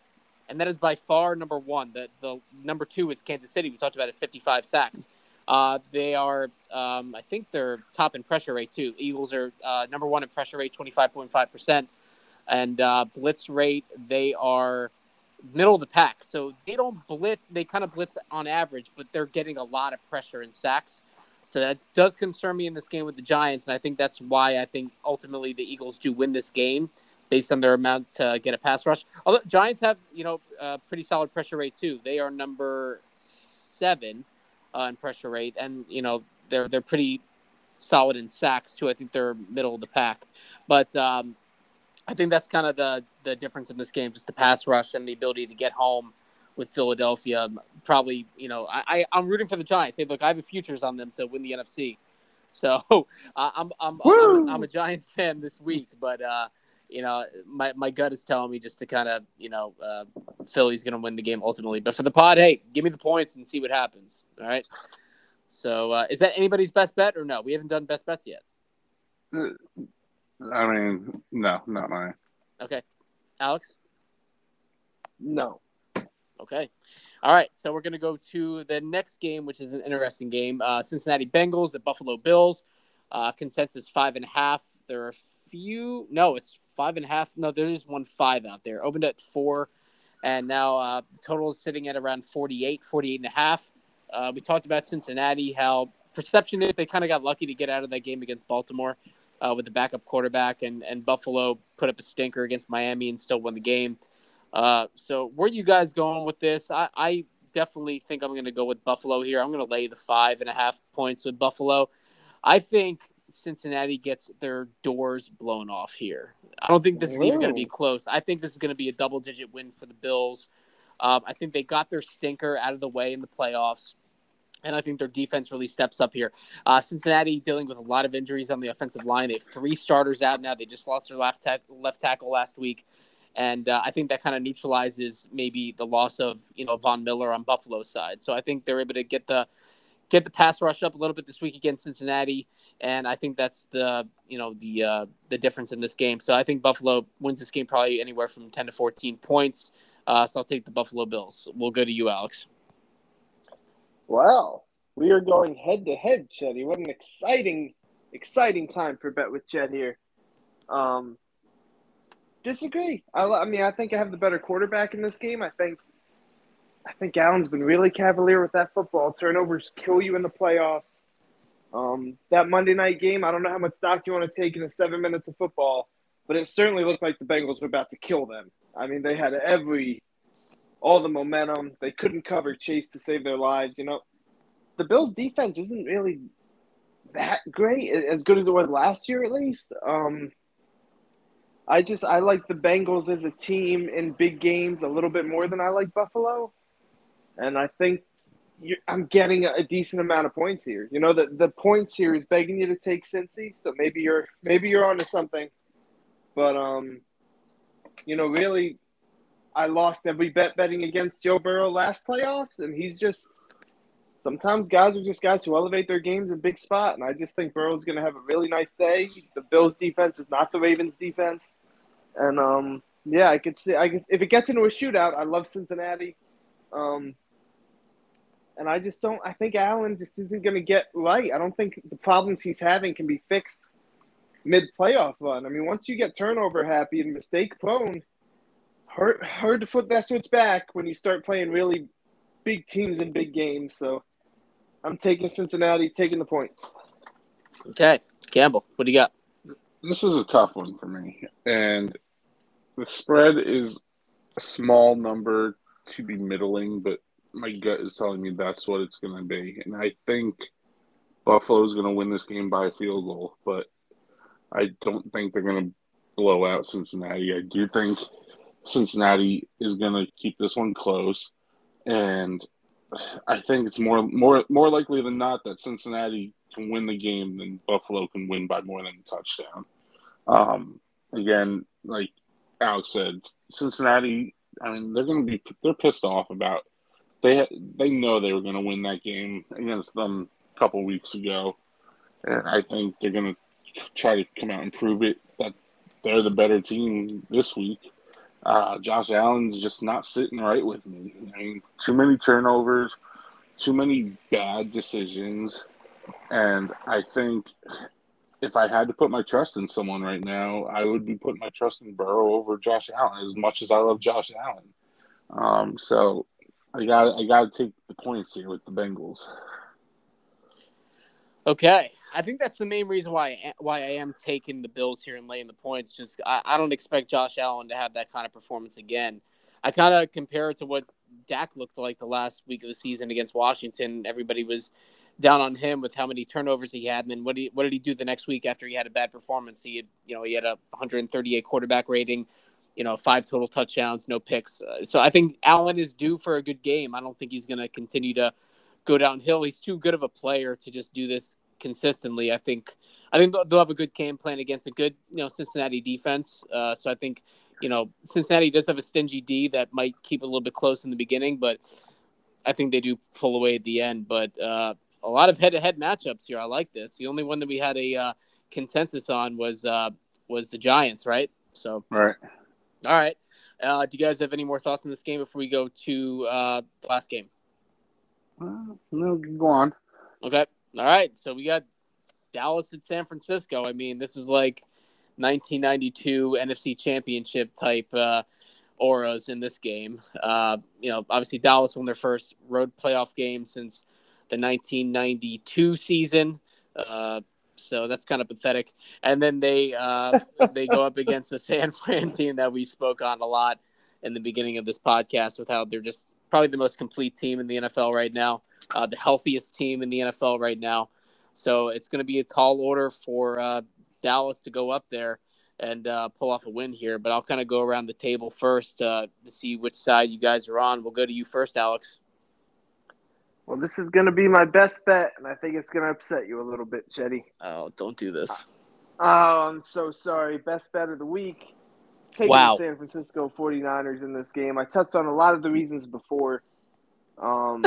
and that is by far number one. The the number two is Kansas City. We talked about it, 55 sacks. Uh, they are, um, I think they're top in pressure rate too. Eagles are uh, number one in pressure rate, 25.5 percent, and uh, blitz rate they are middle of the pack. So they don't blitz; they kind of blitz on average, but they're getting a lot of pressure and sacks. So that does concern me in this game with the Giants, and I think that's why I think ultimately the Eagles do win this game based on their amount to get a pass rush. Although Giants have, you know, a pretty solid pressure rate too. They are number seven uh, in pressure rate, and you know they're they're pretty solid in sacks too. I think they're middle of the pack, but um, I think that's kind of the the difference in this game, just the pass rush and the ability to get home with Philadelphia. Probably, you know, I, I I'm rooting for the Giants. Hey, look, I have a futures on them to win the NFC, so uh, I'm I'm, I'm I'm a Giants fan this week, but. uh you know, my, my gut is telling me just to kind of, you know, uh, Philly's going to win the game ultimately. But for the pod, hey, give me the points and see what happens. All right. So uh, is that anybody's best bet or no? We haven't done best bets yet. I mean, no, not mine. Okay. Alex? No. Okay. All right. So we're going to go to the next game, which is an interesting game. Uh, Cincinnati Bengals at Buffalo Bills. Uh, consensus five and a half. There are a few. No, it's five and a half. No, there is one five out there. Opened at four. And now uh, the total is sitting at around 48, 48 and a half. Uh, we talked about Cincinnati, how perception is they kind of got lucky to get out of that game against Baltimore uh, with the backup quarterback, and, and Buffalo put up a stinker against Miami and still won the game. Uh, so where are you guys going with this? I, I definitely think I'm going to go with Buffalo here. I'm going to lay the five and a half points with Buffalo. I think Cincinnati gets their doors blown off here. I don't think this is even going to be close. I think this is going to be a double digit win for the Bills. Um, I think they got their stinker out of the way in the playoffs. And I think their defense really steps up here. Uh, Cincinnati dealing with a lot of injuries on the offensive line. They have three starters out now. They just lost their left, tack- left tackle last week and uh, I think that kind of neutralizes maybe the loss of you know Von Miller on Buffalo's side. So I think they're able to get the get the pass rush up a little bit this week against Cincinnati, and I think that's the you know the uh, the difference in this game. So I think Buffalo wins this game probably anywhere from ten to fourteen points. Uh, so I'll take the Buffalo Bills. We'll go to you, Alex. Well, we are going head to head, Chetty. What an exciting, exciting time for Bet with Chet here. Um, disagree. I, I mean, I think I have the better quarterback in this game. I think, I think Allen's been really cavalier with that football. Turnovers kill you in the playoffs. Um, that Monday night game, I don't know how much stock you want to take in the seven minutes of football, but it certainly looked like the Bengals were about to kill them. I mean, they had every, all the momentum. They couldn't cover Chase to save their lives. You know, the Bills' defense isn't really that great, as good as it was last year, at least. Um, I just I like the Bengals as a team in big games a little bit more than I like Buffalo, and I think I'm getting a decent amount of points here. You know the the points here is begging you to take Cincy, so maybe you're maybe you're onto something, but um, you know really, I lost every bet betting against Joe Burrow last playoffs, and he's just sometimes guys are just guys who elevate their games in big spot, and I just think Burrow's going to have a really nice day. The Bills' defense is not the Ravens' defense. And um, yeah, I could see. I could, if it gets into a shootout, I love Cincinnati. Um, and I just don't. I think Allen just isn't going to get right. I don't think the problems he's having can be fixed mid playoff run. I mean, once you get turnover happy and mistake prone, hard hard to flip that switch back when you start playing really big teams in big games. So I'm taking Cincinnati, taking the points. Okay, Campbell, what do you got? This is a tough one for me, and the spread is a small number to be middling, but my gut is telling me that's what it's going to be. And I think Buffalo is going to win this game by a field goal, but I don't think they're going to blow out Cincinnati. I do think Cincinnati is going to keep this one close, and I think it's more more more likely than not that Cincinnati can win the game than Buffalo can win by more than a touchdown. Um, again, like Alex said, Cincinnati. I mean, they're going to be they're pissed off about they they know they were going to win that game against them a couple weeks ago, and I think they're going to try to come out and prove it that they're the better team this week. Uh, Josh Allen's just not sitting right with me. I mean, too many turnovers, too many bad decisions, and I think if I had to put my trust in someone right now, I would be putting my trust in Burrow over Josh Allen. As much as I love Josh Allen, um, so I got I got to take the points here with the Bengals. Okay, I think that's the main reason why why I am taking the Bills here and laying the points. Just I, I don't expect Josh Allen to have that kind of performance again. I kind of compare it to what Dak looked like the last week of the season against Washington. Everybody was down on him with how many turnovers he had, and then what did he, what did he do the next week after he had a bad performance? He had you know he had a 138 quarterback rating, you know five total touchdowns, no picks. Uh, so I think Allen is due for a good game. I don't think he's going to continue to go downhill. He's too good of a player to just do this consistently. I think I think they'll have a good game plan against a good you know Cincinnati defense. Uh, so I think you know Cincinnati does have a stingy D that might keep it a little bit close in the beginning, but I think they do pull away at the end. But uh, a lot of head-to-head matchups here. I like this. The only one that we had a uh, consensus on was uh, was the Giants, right? So, right. All right. Uh, do you guys have any more thoughts on this game before we go to uh, the last game? Uh, no, go on. Okay. All right. So we got Dallas at San Francisco. I mean, this is like 1992 NFC Championship type uh, auras in this game. Uh, you know, obviously Dallas won their first road playoff game since the 1992 season. Uh, so that's kind of pathetic. And then they uh, they go up against the San Fran team that we spoke on a lot in the beginning of this podcast with how they're just probably the most complete team in the NFL right now, uh, the healthiest team in the NFL right now. So it's going to be a tall order for uh, Dallas to go up there and uh, pull off a win here. But I'll kind of go around the table first uh, to see which side you guys are on. We'll go to you first, Alex. Well, this is going to be my best bet, and I think it's going to upset you a little bit, Chetty. Oh, don't do this. Oh, I'm so sorry. Best bet of the week. Taking Wow. the San Francisco 49ers in this game. I touched on a lot of the reasons before. Um,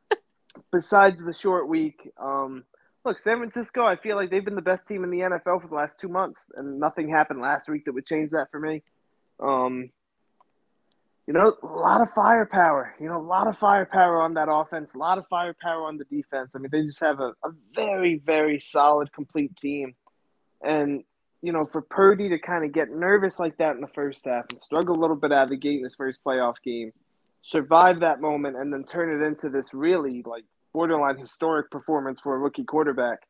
besides the short week, um, look, San Francisco, I feel like they've been the best team in the NFL for the last two months, and nothing happened last week that would change that for me. Um, you know, a lot of firepower. You know, a lot of firepower on that offense, a lot of firepower on the defense. I mean, they just have a, a very, very solid, complete team. And, you know, for Purdy to kind of get nervous like that in the first half and struggle a little bit out of the gate in his first playoff game, survive that moment, and then turn it into this really, like, borderline historic performance for a rookie quarterback.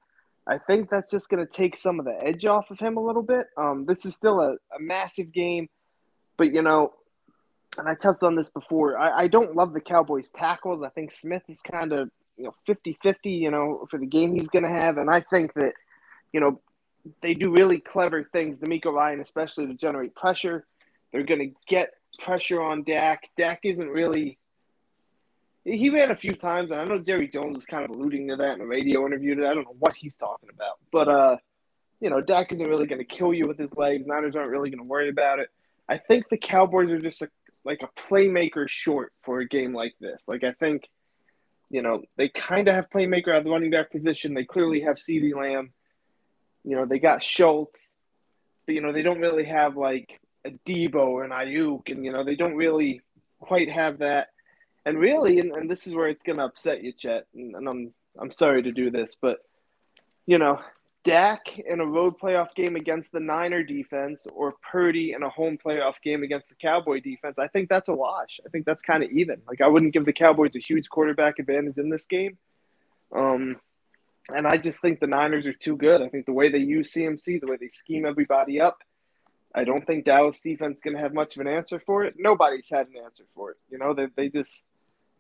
I think that's just going to take some of the edge off of him a little bit. Um, this is still a, a massive game, but, you know, and I touched on this before. I, I don't love the Cowboys tackles. I think Smith is kind of you know 50-50, you know, for the game he's going to have, and I think that you know they do really clever things. DeMeco Ryan, especially to generate pressure. They're going to get pressure on Dak. Dak isn't really. He ran a few times, and I know Jerry Jones was kind of alluding to that in a radio interview. Today. I don't know what he's talking about, but uh, you know, Dak isn't really going to kill you with his legs. Niners aren't really going to worry about it. I think the Cowboys are just a like a playmaker short for a game like this. Like I think, you know, they kind of have playmaker at the running back position. They clearly have CeeDee Lamb. You know, they got Schultz, but you know they don't really have like a Deebo or an Aiyuk, and you know they don't really quite have that. And really, and, and this is where it's gonna upset you, Chet. And, and I'm I'm sorry to do this, but you know, Dak in a road playoff game against the Niner defense or Purdy in a home playoff game against the Cowboy defense, I think that's a wash. I think that's kind of even. Like I wouldn't give the Cowboys a huge quarterback advantage in this game. Um, and I just think the Niners are too good. I think the way they use CMC, the way they scheme everybody up, I don't think Dallas defense is going to have much of an answer for it. Nobody's had an answer for it. You know, they they just,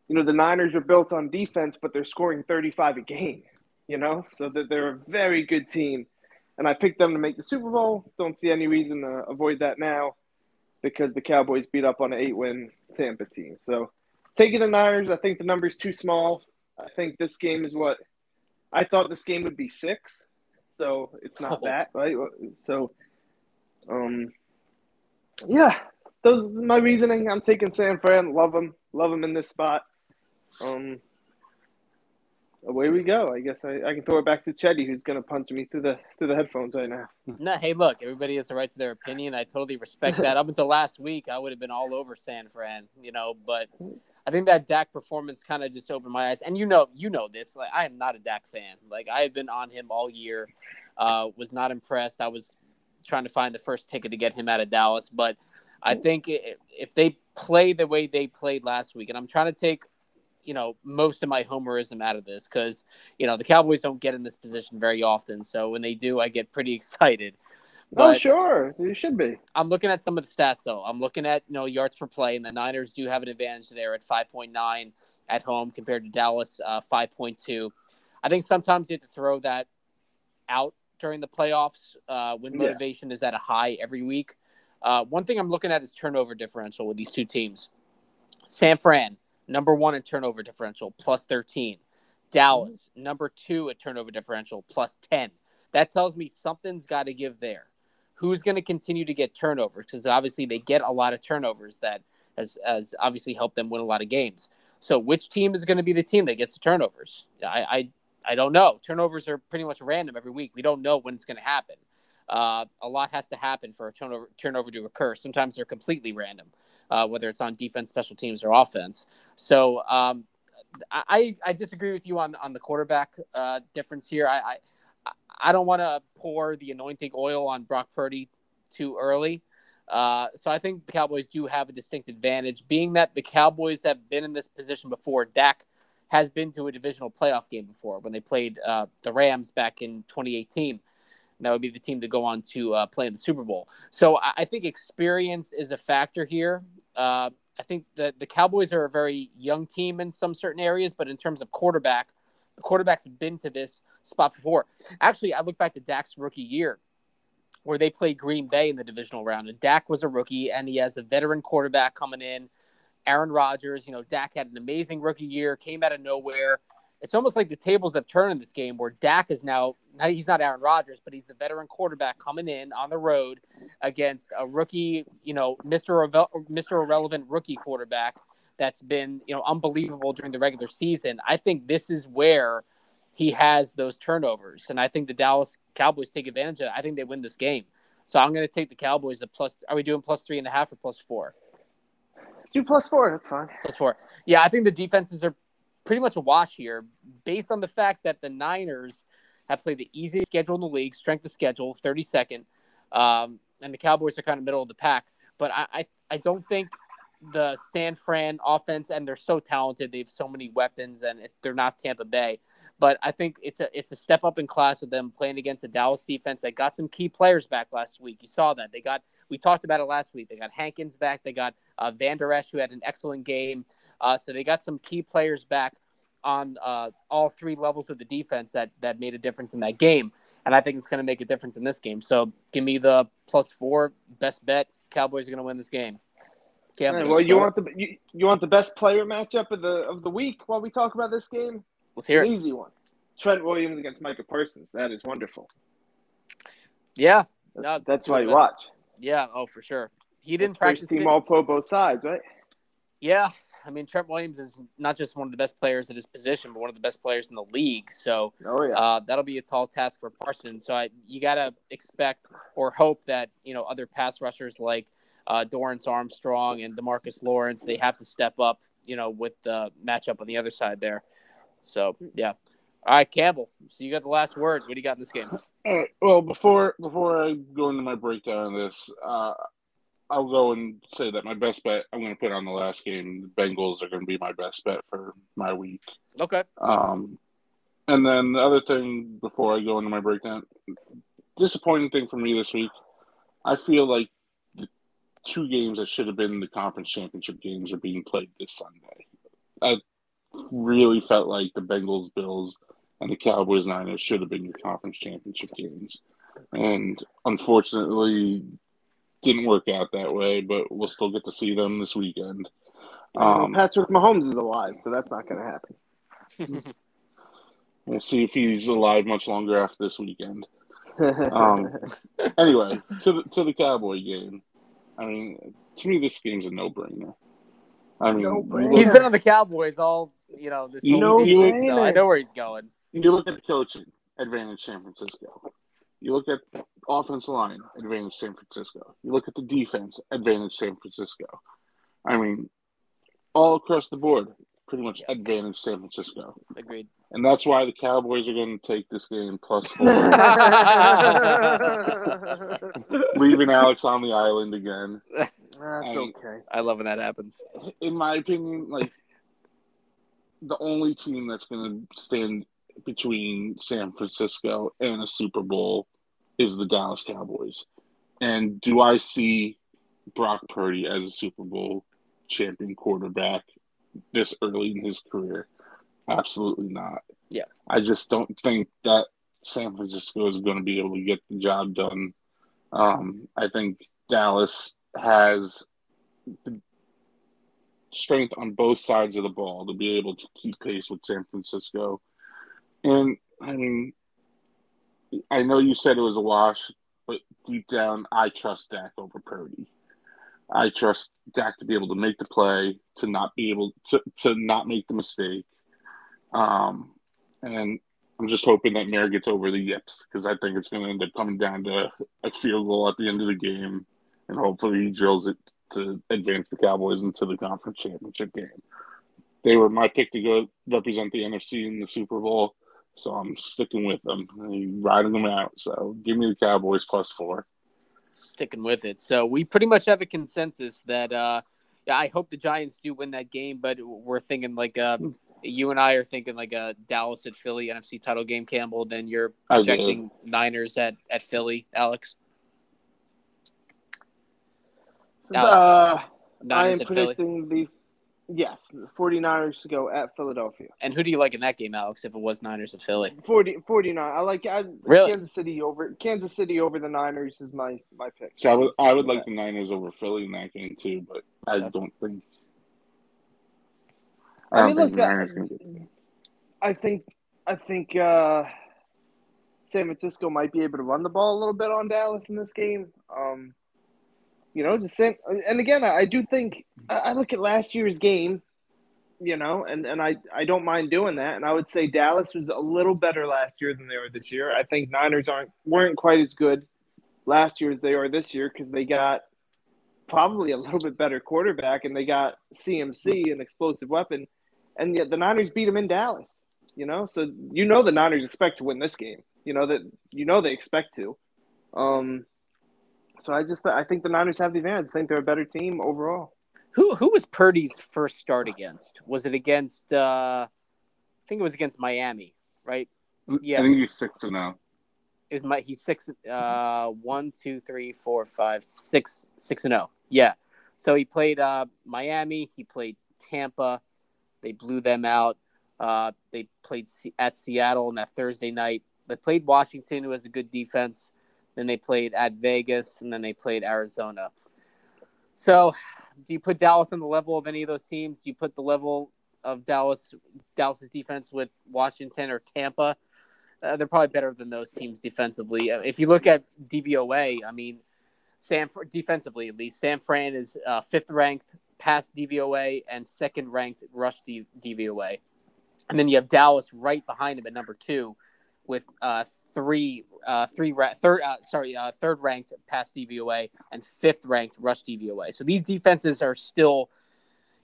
you know, the Niners are built on defense, but they're scoring 35 a game you know, so that they're a very good team. And I picked them to make the Super Bowl. Don't see any reason to avoid that now because the Cowboys beat up on an eight win Tampa team. So taking the Niners, I think the number's too small. I think this game is what I thought this game would be six. So it's not Oh. that, right? So um yeah, those are my reasoning. I'm taking San Fran, love them, love them in this spot. Um away we go. I guess I, I can throw it back to Chetty, who's gonna punch me through the through the headphones right now. No, hey, look, everybody has the right to their opinion. I totally respect that. Up until last week, I would have been all over San Fran, you know, but I think that Dak performance kind of just opened my eyes. And you know, you know this. Like, I am not a Dak fan. Like, I have been on him all year. Uh, was not impressed. I was trying to find the first ticket to get him out of Dallas, but I think if they play the way they played last week, and I'm trying to take you know most of my homerism out of this because you know the Cowboys don't get in this position very often. So when they do, I get pretty excited. Oh sure, you should be. I'm looking at some of the stats though. I'm looking at you know yards per play, and the Niners do have an advantage there at 5.9 at home compared to Dallas uh, 5.2. I think sometimes you have to throw that out during the playoffs uh, when Yeah. motivation is at a high every week. Uh, one thing I'm looking at is turnover differential with these two teams. San Fran, number one in turnover differential, plus 13. Dallas, number two at turnover differential, plus 10. That tells me something's got to give there. Who's going to continue to get turnovers? Because obviously they get a lot of turnovers that has, has obviously helped them win a lot of games. So which team is going to be the team that gets the turnovers? I, I, I don't know. Turnovers are pretty much random every week. We don't know when it's going to happen. uh, a lot has to happen for a turnover, turnover to occur. Sometimes they're completely random, uh, whether it's on defense, special teams, or offense. So um, I, I disagree with you on on the quarterback uh, difference here. I I, I don't want to pour the anointing oil on Brock Purdy too early. Uh, so I think the Cowboys do have a distinct advantage, being that the Cowboys have been in this position before. Dak has been to a divisional playoff game before when they played uh, the Rams back in 2018 that would be the team to go on to uh, play in the Super Bowl. So I, I think experience is a factor here. Uh, I think that the Cowboys are a very young team in some certain areas, but in terms of quarterback, quarterback's been to this spot before. Actually, I look back to Dak's rookie year where they played Green Bay in the divisional round, and Dak was a rookie, and he has a veteran quarterback coming in. Aaron Rodgers, you know, Dak had an amazing rookie year, came out of nowhere, it's almost like the tables have turned in this game where Dak is now he's not Aaron Rodgers, but he's the veteran quarterback coming in on the road against a rookie, you know, Mr. Mr. Irrelevant rookie quarterback that's been, you know, unbelievable during the regular season. I think this is where he has those turnovers. And I think the Dallas Cowboys take advantage of it. I think they win this game. So I'm going to take the Cowboys at plus. Are we doing plus three and a half or plus four? Do plus four. That's fine. Plus four. Yeah, I think the defenses are pretty much a wash here based on the fact that the Niners have played the easiest schedule in the league, strength of schedule, 32nd, um, and the Cowboys are kind of middle of the pack. But I, I, I don't think the San Fran offense, and they're so talented, they have so many weapons, and it, they're not Tampa Bay. But I think it's a it's a step up in class with them playing against a Dallas defense that got some key players back last week. You saw that they got we talked about it last week. They got Hankins back. They got uh, Vander Esch, who had an excellent game. Uh, so they got some key players back on uh, all three levels of the defense that that made a difference in that game, and I think it's going to make a difference in this game. So give me the plus four best bet. Cowboys are going to win this game. Well, you want the you, you want the best player matchup of the of the week while we talk about this game. Let's hear An it. Easy one. Trent Williams against Micah Parsons. That is wonderful. Yeah, That's, No, that's why you best- watch. yeah. Oh, for sure. He didn't That's practice. Team All Pro both sides, right? Yeah, I mean Trent Williams is not just one of the best players at his position, but one of the best players in the league. So Oh yeah. uh, that'll be a tall task for Parsons. So I, you gotta expect or hope that you know other pass rushers like uh, Dorance Armstrong and Demarcus Lawrence they have to step up. You know, with the matchup on the other side there. So yeah. All right, Campbell. So you got the last word. What do you got in this game? All right. Well, before before I go into my breakdown of this, uh, I'll go and say that my best bet I'm going to put on the last game. The Bengals are going to be my best bet for my week. Okay. Um, and then the other thing before I go into my breakdown, disappointing thing for me this week. I feel like two games that should have been the conference championship games are being played this Sunday. I really felt like the Bengals, Bills, and the Cowboys Niners should have been your conference championship games. And unfortunately, didn't work out that way, but we'll still get to see them this weekend. Um, Patrick Mahomes is alive, so that's not going to happen. we'll see if he's alive much longer after this weekend. Um, anyway, to the to the Cowboy game. I mean, to me, this game's a no-brainer. I mean, No-brainer. He's been on the Cowboys all you know this whole know, season, you- so I know where he's going. you look at the coaching advantage, San Francisco. You look at the offensive line advantage, San Francisco. You look at the defense advantage, San Francisco. I mean, all across the board, pretty much advantage San Francisco, Agreed. And that's why the Cowboys are going to take this game plus four. leaving Alex on the island again. That's And- okay. I love when that happens. In my opinion, like the only team that's going to stand between San Francisco and a Super Bowl is the Dallas Cowboys. And do I see Brock Purdy as a Super Bowl champion quarterback this early in his career? Absolutely not. Yeah. I just don't think that San Francisco is going to be able to get the job done. Um, I think Dallas has the strength on both sides of the ball to be able to keep pace with San Francisco. And I mean, I know you said it was a wash, but deep down, I trust Dak over Purdy. I trust Dak to be able to make the play, to not be able to, to not make the mistake. Um, and I'm just hoping that Maher gets over the yips because I think it's going to end up coming down to a field goal at the end of the game, and hopefully he drills it to advance the Cowboys into the conference championship game. They were my pick to go represent the NFC in the Super Bowl, so I'm sticking with them, I'm riding them out. So give me the Cowboys plus four. Sticking with it. So we pretty much have a consensus that. uh yeah, I hope the Giants do win that game, but we're thinking like uh, you and I are thinking like a Dallas at Philly NFC title game, Campbell. Then you're projecting Niners at, at Philly, Alex. Uh, I am predicting Philly. the yes, the 49ers to go at Philadelphia. And who do you like in that game, Alex? If it was Niners at Philly, 40, 49. I like I, really? Kansas City over Kansas City over the Niners is my my pick. So I would I would like the Niners over Philly in that game too, but I don't think I, I mean, look, I, I think I think uh, San Francisco might be able to run the ball a little bit on Dallas in this game. Um, you know, the same. And again, I do think I look at last year's game, you know, and, and I, I don't mind doing that. And I would say Dallas was a little better last year than they were this year. I think Niners aren't weren't quite as good last year as they are this year because they got probably a little bit better quarterback and they got CMC, an explosive weapon and yet the Niners beat them in Dallas. You know, so you know the Niners expect to win this game. You know that you know they expect to. Um, so I just I think the Niners have the advantage. I think they're a better team overall. Who who was Purdy's first start against? Was it against? Uh, I think it was against Miami, right? Yeah, I think he's six to now. It was my he's six. Uh, one, two, three, four, five, six, six and zero. Oh. Yeah. So he played uh, Miami. He played Tampa. They blew them out. Uh, they played at Seattle on that Thursday night. They played Washington, who has a good defense. Then they played at Vegas, and then they played Arizona. So, do you put Dallas on the level of any of those teams? Do you put the level of Dallas, Dallas's defense with Washington or Tampa? Uh, they're probably better than those teams defensively. Uh, if you look at DVOA, I mean, Sam defensively at least, San Fran is uh, fifth ranked pass DVOA and second ranked rush D- DVOA. And then you have Dallas right behind him at number two with uh, three, uh, three ra- third, uh, sorry, uh, third ranked pass DVOA and fifth ranked rush DVOA. So these defenses are still,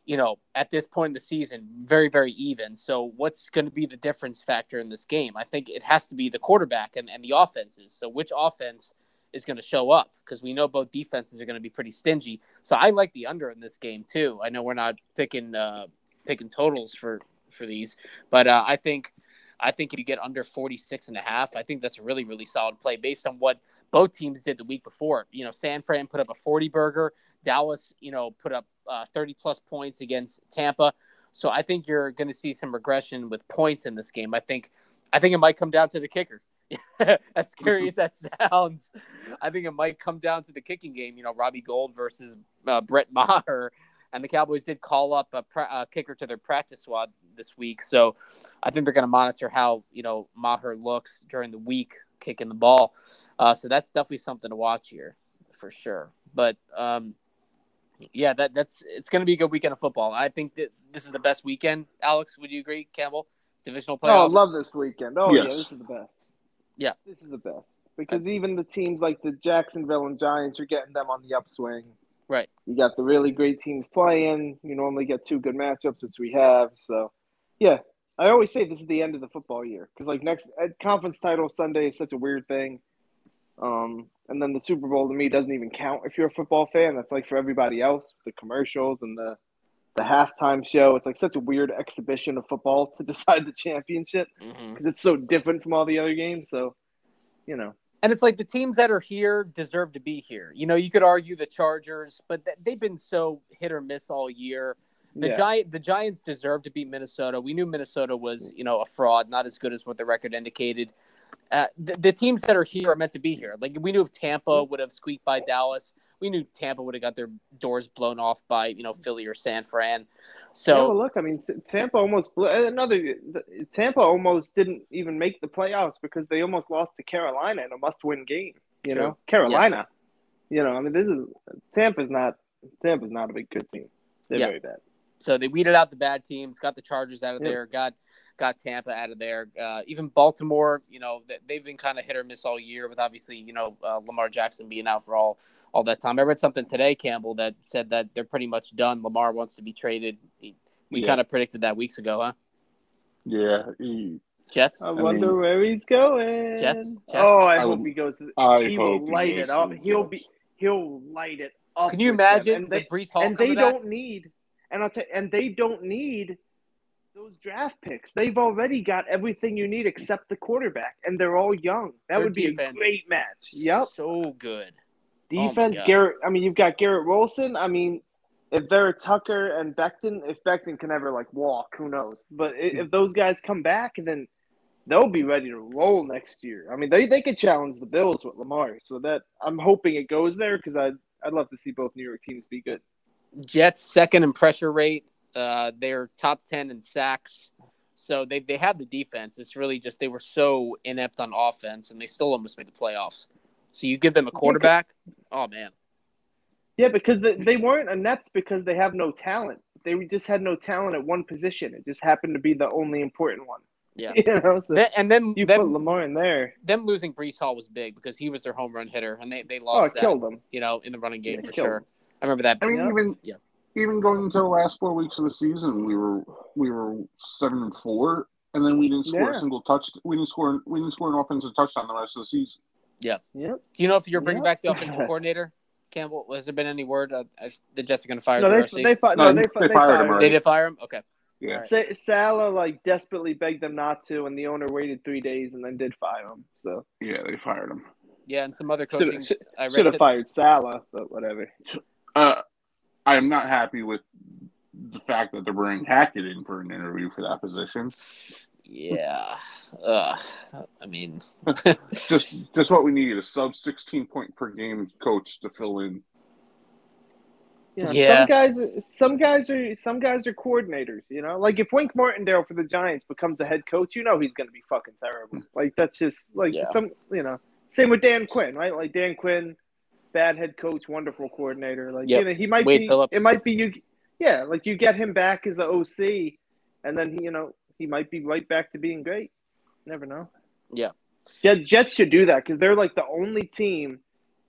you know, at this point in the season, very, very even. So what's going to be the difference factor in this game? I think it has to be the quarterback and, and the offenses. So which offense – is going to show up because we know both defenses are going to be pretty stingy. So I like the under in this game too. I know we're not picking uh, picking totals for for these, but uh, I think I think if you get under 46 and a half, I think that's a really really solid play based on what both teams did the week before. You know, San Fran put up a 40 burger, Dallas, you know, put up uh, 30 plus points against Tampa. So I think you're going to see some regression with points in this game. I think I think it might come down to the kicker. as scary as that sounds, I think it might come down to the kicking game. You know, Robbie Gould versus uh, Brett Maher, and the Cowboys did call up a, pra- a, kicker to their practice squad this week. So I think they're going to monitor how you know Maher looks during the week kicking the ball. Uh, so that's definitely something to watch here for sure. But um, yeah, that that's it's going to be a good weekend of football. I think that this is the best weekend. Alex, would you agree? Campbell, divisional playoff. Oh, I love this weekend. Oh yes. yeah, this is the best. Yeah, this is the best because I, even the teams like the Jacksonville and Giants, you're getting them on the upswing. Right. You got the really great teams playing. You normally get two good matchups, which we have. So, yeah, I always say this is the end of the football year because like next uh, conference title Sunday is such a weird thing. Um, and then the Super Bowl to me doesn't even count if you're a football fan. That's like for everybody else, the commercials and the the halftime show. It's like such a weird exhibition of football to decide the championship because mm-hmm. it's so different from all the other games. So, you know. And it's like the teams that are here deserve to be here. You know, you could argue the Chargers, but they've been so hit or miss all year. The yeah. giant, the Giants deserve to beat Minnesota. We knew Minnesota was, you know, a fraud, not as good as what the record indicated. Uh, the, the, teams that are here are meant to be here. Like we knew if Tampa would have squeaked by Dallas, we knew Tampa would have got their doors blown off by you know Philly or San Fran. So yeah, well, look, I mean, Tampa almost blew, another. Tampa almost didn't even make the playoffs because they almost lost to Carolina in a must-win game. You True. know, Carolina. Yeah. You know, I mean, this is Tampa's not Tampa's not a big good team. They're yeah. very bad. So they weeded out the bad teams, got the Chargers out of Yep. there, got got Tampa out of there. Uh, even Baltimore, you know, they've been kind of hit or miss all year with obviously, you know, uh, Lamar Jackson being out for all all that time. I read something today, Campbell, that said that they're pretty much done. Lamar wants to be traded. We Yeah. kind of predicted that weeks ago, huh? Yeah, he, Jets. I mean- wonder where he's going. Jets? Jets? Oh, I, I hope would- he goes. I he hope will light goes it up. He'll Jets. be. He'll light it up. Can you imagine And they, the Breece Hall and they back? don't need. And I'll tell. And they don't need those draft picks. They've already got everything you need except the quarterback, and they're all young. That Their would be defense. a great match. Yep. So good. Oh Defense, God. Garrett. I mean, you've got Garrett Wilson. I mean, if they're Tucker and Becton, if Becton can ever like walk, who knows? But if those guys come back, and then they'll be ready to roll next year. I mean, they they could challenge the Bills with Lamar. So that I'm hoping it goes there because I I'd, I'd love to see both New York teams be good. Jets second in pressure rate. Uh, they're top ten in sacks. So they they have the defense. It's really just they were so inept on offense, and they still almost made the playoffs. So you give them a quarterback. Oh man, Yeah, because they, they weren't inept because they have no talent. They just had no talent at one position. It just happened to be the only important one. Yeah. You know, so Then- and then you put Lamar in there. them losing Breece Hall was big because he was their home run hitter, and they they Oh, lost it that. killed them. You know, in the running game Yeah, for sure. them. I remember that. I mean, Yeah. even Yeah. even going into the last four weeks of the season, we were we were seven and four, and then we didn't score Yeah. a single touch. We didn't score. We didn't score an offensive touchdown the rest of the season. Yeah. Yep. Do you know if you're bringing Yeah. back the offensive coordinator, Campbell? Has there been any word? Uh, I- the Jets are going to fire No, the they RC? they, fi- No, no, they, they they fired him already. They did fire him. Okay. Yeah, Sa- Salah like desperately begged them not to, and the owner waited three days and then did fire him. So yeah, they fired him. Yeah, and some other coaching. should I read should have fired Salah, but whatever. Uh, I am not happy with the fact that they're bringing Hackett in for an interview for that position. Yeah. Uh, I mean, Just just what we need a sub sixteen point per game coach to fill in. Yeah, Yeah. some guys, some guys are some guys are coordinators. You know, like if Wink Martindale for the Giants becomes a head coach, you know he's going to be fucking terrible. Like that's just like Yeah. some, you know. Same with Dan Quinn, right? Like Dan Quinn, bad head coach, wonderful coordinator. Like Yep. you know, he might Wade be. Phillips. It might be you. Yeah, like you get him back as a OC, and then he, you know, he might be right back to being great. Never know. Yeah. Jet, Jets should do that because they're like the only team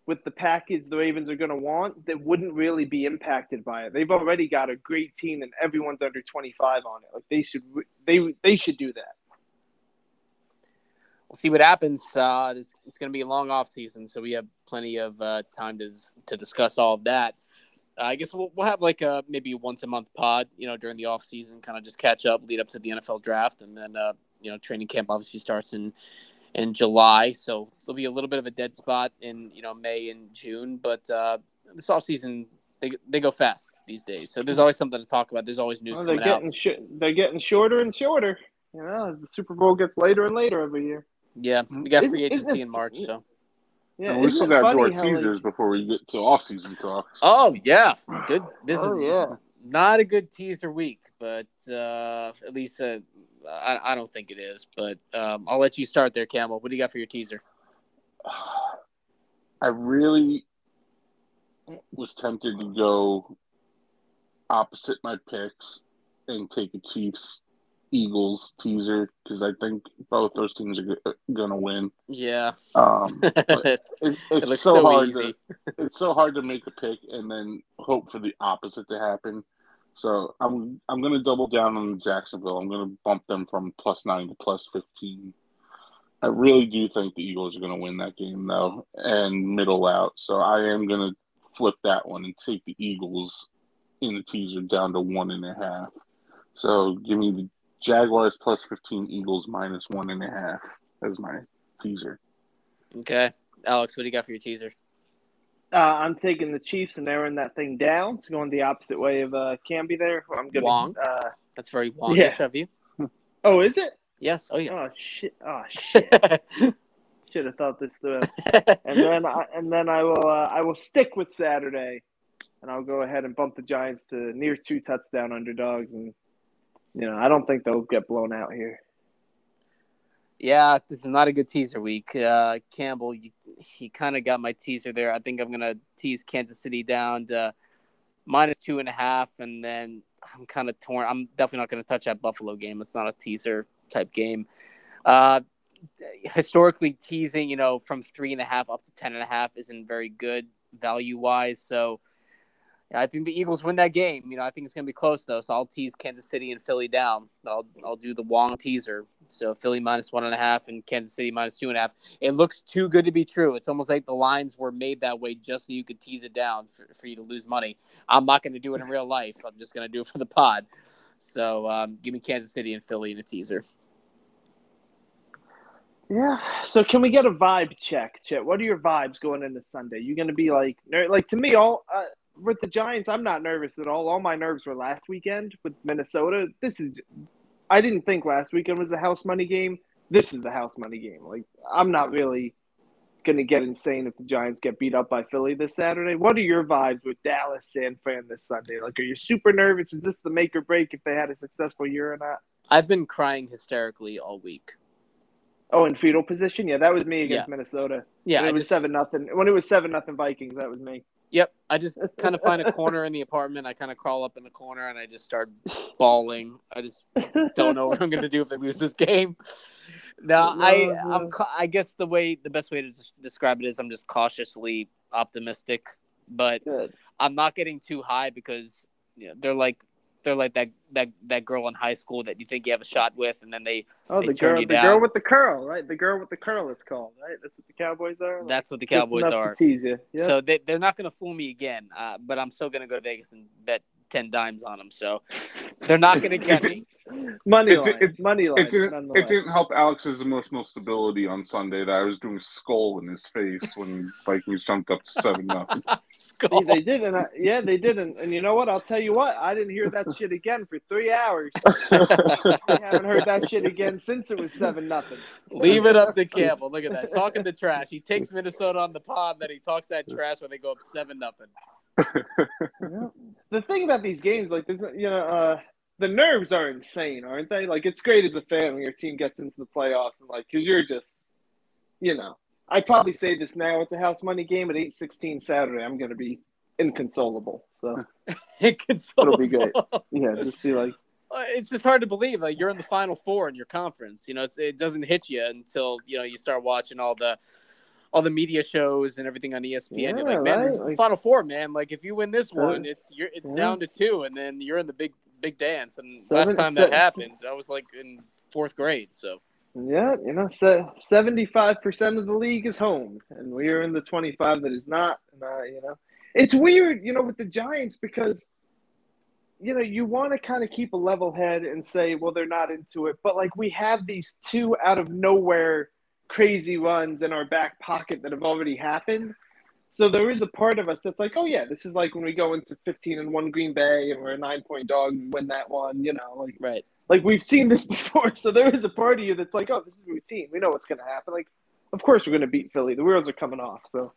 with the package the Ravens are going to want that wouldn't really be impacted by it. They've already got a great team and everyone's under 25 on it. Like they should they they should do that. We'll see what happens. Uh, this, it's going to be a long off season, so we have plenty of uh, time to to discuss all of that. Uh, I guess we'll, we'll have like a maybe once a month pod, you know, during the off season, kind of just catch up, lead up to the NFL draft, and then uh, you know, training camp obviously starts in in July, so there'll be a little bit of a dead spot in you know May and June, but uh, this off season they they go fast these days, so there's always something to talk about. There's always news Well, they're coming out. getting sh- they're getting shorter and shorter. You know, as the Super Bowl gets later and later every year. Yeah, we got Isn't- free isn't agency in March, so. Yeah, and we isn't still it got to do our funny like- teasers before we get to off season talk. Oh yeah, good. This Oh, is yeah. not a good teaser week, but uh, at least uh, I, I don't think it is. But um, I'll let you start there, Camel. What do you got for your teaser? I really was tempted to go opposite my picks and take a Chiefs Eagles teaser because I think both those teams are go- gonna win. Yeah, Um, it it, it's looks so, so, hard easy. to it's so hard to make a pick and then hope for the opposite to happen. So I'm I'm gonna double down on Jacksonville. I'm gonna bump them from plus nine to plus fifteen. I really do think the Eagles are gonna win that game though and middle out. So I am gonna flip that one and take the Eagles in the teaser down to one and a half. So give me the Jaguars plus fifteen, Eagles minus one and a half as my teaser. Okay, Alex, what do you got for your teaser? Uh, I'm taking the Chiefs and narrowing that thing down. So going the opposite way of uh, Camby there. I'm gonna. Wong. Uh, That's very longish Yeah. of you. oh, is it? Yes. Oh yeah. Oh shit! Oh shit! Should have thought this through. and then I, and then I will uh, I will stick with Saturday, and I'll go ahead and bump the Giants to near two touchdown underdogs, and you know I don't think they'll get blown out here. Yeah, this is not a good teaser week. Uh, Campbell, you, he kind of got my teaser there. I think I'm gonna tease Kansas City down to minus two and a half, and then I'm kind of torn. I'm definitely not to touch that Buffalo game. It's not a teaser type game. Uh, historically, teasing, you know, from three and a half up to ten and a half isn't very good value wise. So I think the Eagles win that game. You know, I think it's going to be close though. So I'll tease Kansas City and Philly down. I'll I'll do the Wong teaser. So Philly minus one and a half and Kansas City minus two and a half. It looks too good to be true. It's almost like the lines were made that way just so you could tease it down for, for you to lose money. I'm not going to do it in real life. I'm just going to do it for the pod. So um, give me Kansas City and Philly in a teaser. Yeah. So can we get a vibe check, Chet? What are your vibes going into Sunday? You going to be like, like to me, all uh, with the Giants, I'm not nervous at all. All my nerves were last weekend with Minnesota. This is, I didn't think last weekend was the house money game. This is the house money game. Like I'm not really gonna get insane if the Giants get beat up by Philly this Saturday. What are your vibes with Dallas, San Fran this Sunday? Like, are you super nervous? Is this the make or break if they had a successful year or not? I've been crying hysterically all week. Oh, in fetal position, yeah, that was me against yeah. Minnesota. Yeah, when it I was just... seven nothing. When it was seven nothing Vikings, that was me. Yep. I just kind of find a corner in the apartment. I kind of crawl up in the corner and I just start bawling. I just don't know what I'm going to do if they lose this game. No, I uh, I'm I guess the way the best way to describe it is I'm just cautiously optimistic, but Good. I'm not getting too high because you know, they're like they're like that that that girl in high school that you think you have a shot with, and then they oh they the girl the down. girl with the curl right the girl with the curl it's called right that's what the Cowboys are. That's what the Cowboys are. tease you. Yep. So they they're not going to fool me again. Uh, but I'm still going to go to Vegas and bet ten dimes on them. So they're not going to get me. money line, it, it, money line. It didn't, it didn't help Alex's emotional stability on Sunday that I was doing skull in his face when Vikings jumped up to seven nothing. they did, and uh, I, yeah, they did, and, and you know what? I'll tell you what. I didn't hear that shit again for three hours. I haven't heard that shit again since it was seven nothing. Leave it up to Campbell. Look at that, talking the trash. He takes Minnesota on the pod, then he talks that trash when they go up seven nothing the thing about these games, like, there's, you know, uh, the nerves are insane, aren't they? Like, it's great as a fan when your team gets into the playoffs and, like, because you're just, you know, I probably say this now. It's a house money game at eight sixteen Saturday. I'm going to be inconsolable. So inconsolable. It'll be great. Yeah, just be like. It's just hard to believe. Like you're in the final four in your conference. You know, it's it doesn't hit you until you know you start watching all the all the media shows and everything on ESPN. Yeah, you're like, man, right? this is like, Final Four, man. Like if you win this one, it's you're it's down to two, and then you're in the big big dance. And Seven, last time that happened, I was like in fourth grade. So yeah, you know, seventy five percent of the league is home, and we are in the twenty five that is not. And, uh, you know, it's weird, you know, with the Giants because. You know, you want to kind of keep a level head and say, well, they're not into it. But like, we have these two out of nowhere crazy runs in our back pocket that have already happened. So there is a part of us that's like, oh yeah, this is like when we go into 15 and one Green Bay and we're a nine point dog and win that one, you know, like right. Like we've seen this before, so there is a part of you that's like, oh, this is routine. We know what's going to happen. Like, of course we're going to beat Philly. The wheels are coming off, so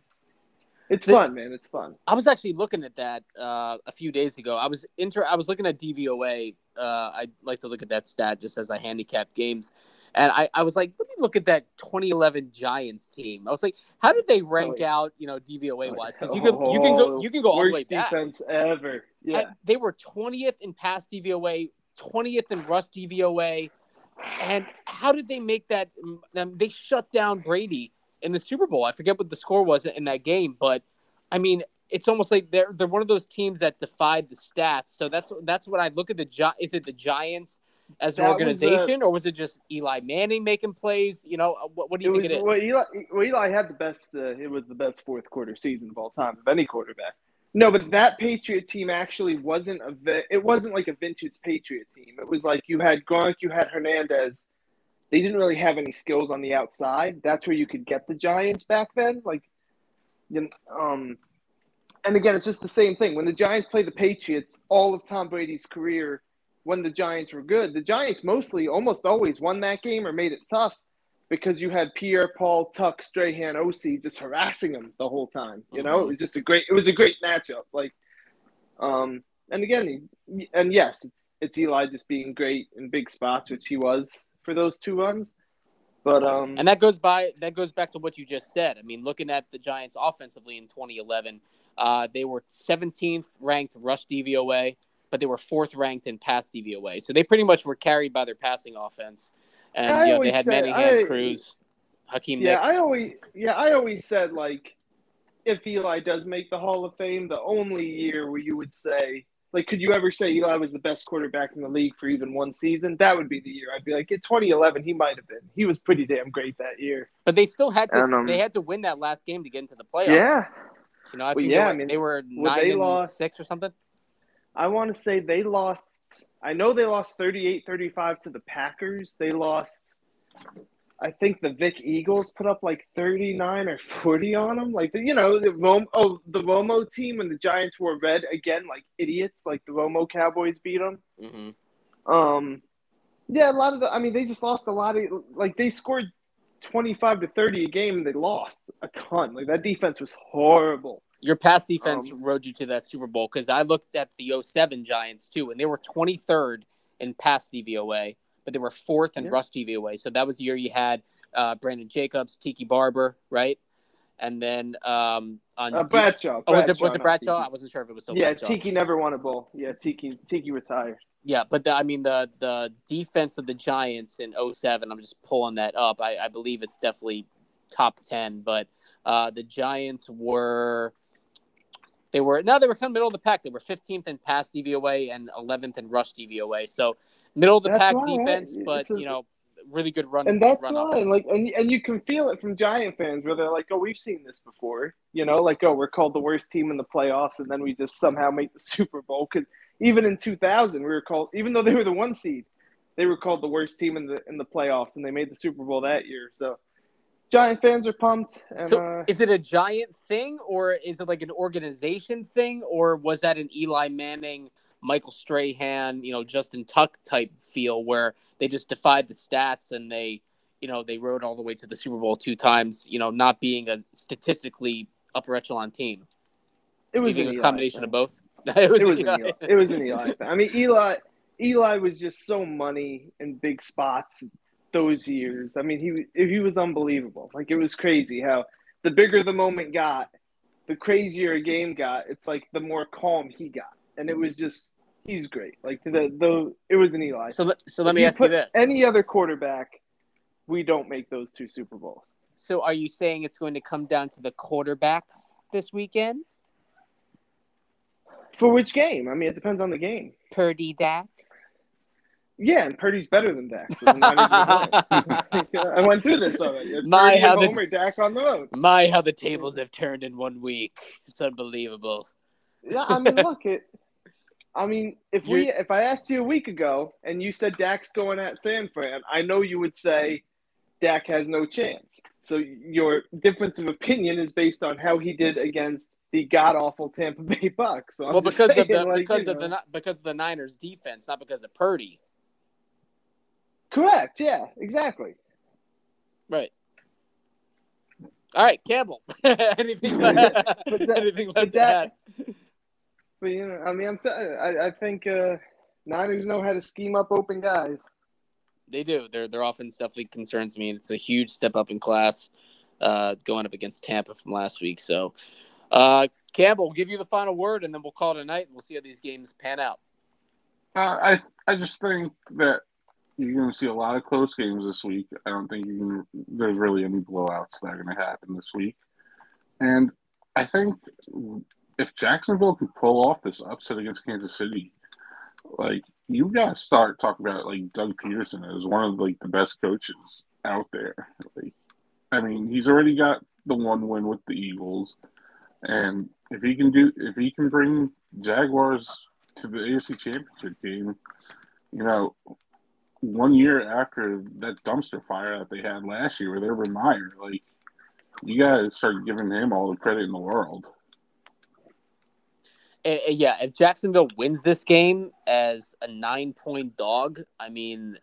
it's the, fun, man. It's fun. I was actually looking at that uh, a few days ago. I was inter. I was looking at DVOA. Uh, I like to look at that stat just as I handicap games. And I, I was like, let me look at that 2011 Giants team. I was like, how did they rank oh, out, you know, DVOA wise? Because you can you can go you can go all the way back. defense ever. Yeah, and they were 20th in pass DVOA, 20th in rush DVOA, and how did they make that? Um, they shut down Brady in the Super Bowl. I forget what the score was in that game, but I mean, it's almost like they're they're one of those teams that defied the stats. So that's that's what I look at the Is it the Giants? As an that organization, was, uh, or was it just Eli Manning making plays? You know, uh, what, what do you it think was, it is? Well Eli, well, Eli had the best. Uh, it was the best fourth quarter season of all time of any quarterback. No, but that Patriot team actually wasn't a. It wasn't like a vintage Patriot team. It was like you had Gronk, you had Hernandez. They didn't really have any skills on the outside. That's where you could get the Giants back then. Like, you know, um, and again, it's just the same thing. When the Giants play the Patriots, all of Tom Brady's career when the Giants were good. The Giants mostly almost always won that game or made it tough because you had Pierre Paul, Tuck, Strahan, Osi just harassing them the whole time. You know, it was just a great it was a great matchup. Like um and again and yes, it's it's Eli just being great in big spots, which he was for those two runs. But um and that goes by that goes back to what you just said. I mean, looking at the Giants offensively in 2011, Uh, they were 17th ranked rush DVOA, but they were fourth ranked in pass DVOA. So they pretty much were carried by their passing offense. And I you know, they had said- Manningham, I- Cruz, Hakeem Yeah, Nicks. I always yeah, I always said like if Eli does make the Hall of Fame, the only year where you would say like could you ever say Eli was the best quarterback in the league for even one season? That would be the year. I'd be like, in 2011, he might have been. He was pretty damn great that year. But they still had to. Um, they had to win that last game to get into the playoffs. Yeah, You know, I Well, think yeah, they, were, I mean, they were well, nine they and lost- six or something. I want to say they lost. I know they lost 38-35 to the Packers. They lost. I think the Vic Eagles put up like 39 or 40 on them. Like, you know, the Rom- oh, the Romo team and the Giants wore red again, like idiots. Like the Romo Cowboys beat them. hmm Um, yeah, a lot of the. I mean, they just lost a lot of. Like they scored 25 to 30 a game and they lost a ton. Like that defense was horrible. Your pass defense Um, rode you to that Super Bowl because I looked at the 07 Giants too, and they were 23rd in pass DVOA, but they were fourth in Yeah. rush DVOA. So that was the year you had uh, Brandon Jacobs, Tiki Barber, right? And then um, on Uh, Bradshaw. oh, was it was it Bradshaw? Tiki. I wasn't sure if it was still Yeah, Bradshaw. Tiki never won a bowl. Yeah, Tiki Tiki retired. Yeah, but the, I mean the the defense of the Giants in 07, I'm just pulling that up. I, I believe it's definitely top 10, but uh, the Giants were they were no, they were kind of middle of the pack. They were 15th in pass DVOA and 11th in rush DVOA. So middle of the That's pack why, right? defense, but So- you know, really good run. And that's run why, and like, and, and you can feel it from Giant fans where they're like, "Oh, we've seen this before," you know, like, "Oh, we're called the worst team in the playoffs, and then we just somehow make the Super Bowl." Because even in 2000, we were called, even though they were the one seed, they were called the worst team in the in the playoffs, and they made the Super Bowl that year. So, Giant fans are pumped. And, So uh, is it a giant thing or is it like an organization thing or was that an Eli Manning, Michael Strahan, you know, Justin Tuck type feel where they just defied the stats and they, you know, they rode all the way to the Super Bowl two times, you know, not being a statistically upper echelon team. it was an it was a combination thing. of both? it was, it was Eli. an Eli. It was an Eli. thing. I mean, Eli. Eli was just so money in big spots those years. I mean, he he was unbelievable. Like it was crazy how the bigger the moment got, the crazier a game got. It's like the more calm he got, and it was just he's great. Like the the it was an Eli. So, let- so let If me ask you put this. Any other quarterback, we don't make those two Super Bowls. So are you saying it's going to come down to the quarterbacks this weekend? For which game? I mean, it depends on the game. Purdy Dak? Yeah, and Purdy's better than Dak's. I'm not even gonna- I went through this already. It's My, how the- home or Dak on the road. My, how the tables have turned in one week. It's unbelievable. Yeah, I mean, look it. I mean, if we if I asked you a week ago and you said Dak's going at San Fran, I know you would say Dak has no chance. So your difference of opinion is based on how he did against the god awful Tampa Bay Bucks. So well, because of the like, because of the know. Ni- because of the Niners defense, not because of Purdy. Correct, yeah, exactly. Right. All right, Campbell. anything But that- anything left but to that- add? But you know, I mean, I'm t- I, I think uh, Niners know how to scheme up open guys. They do. Their their offense definitely concerns me. It's a huge step up in class, uh, going up against Tampa from last week. So, uh, Campbell, we'll give you the final word, and then we'll call it a night, and we'll see how these games pan out. Uh, I I just think that you're going to see a lot of close games this week. I don't think can, there's really any blowouts that are going to happen this week. And I think if Jacksonville can pull off this upset against Kansas City, like you got to start talking about like Doug Pederson as one of like the best coaches out there. Like, I mean, he's already got the one win with the Eagles, and if he can do, if he can bring Jaguars to the AFC Championship game, you know, one year after that dumpster fire that they had last year with Urban Meyer, like you gotta start giving him all the credit in the world. Uh, yeah, if Jacksonville wins this game as a nine point dog, I mean,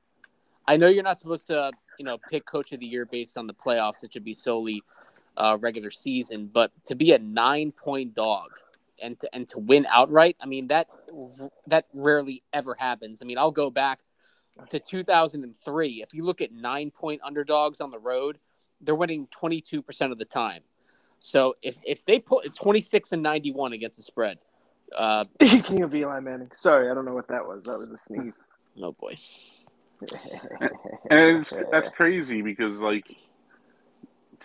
I know you're not supposed to, you know, pick coach of the year based on the playoffs. It should be solely uh, regular season. But to be a nine point dog and to, and to win outright, I mean that that rarely ever happens. I mean, I'll go back to 2003. If you look at nine point underdogs on the road, they're winning 22 percent of the time. So if if they put 26 and 91 against the spread, uh, Speaking of Eli Manning, sorry, I don't know what that was. That was a sneeze. oh boy. And it's, that's crazy because, like,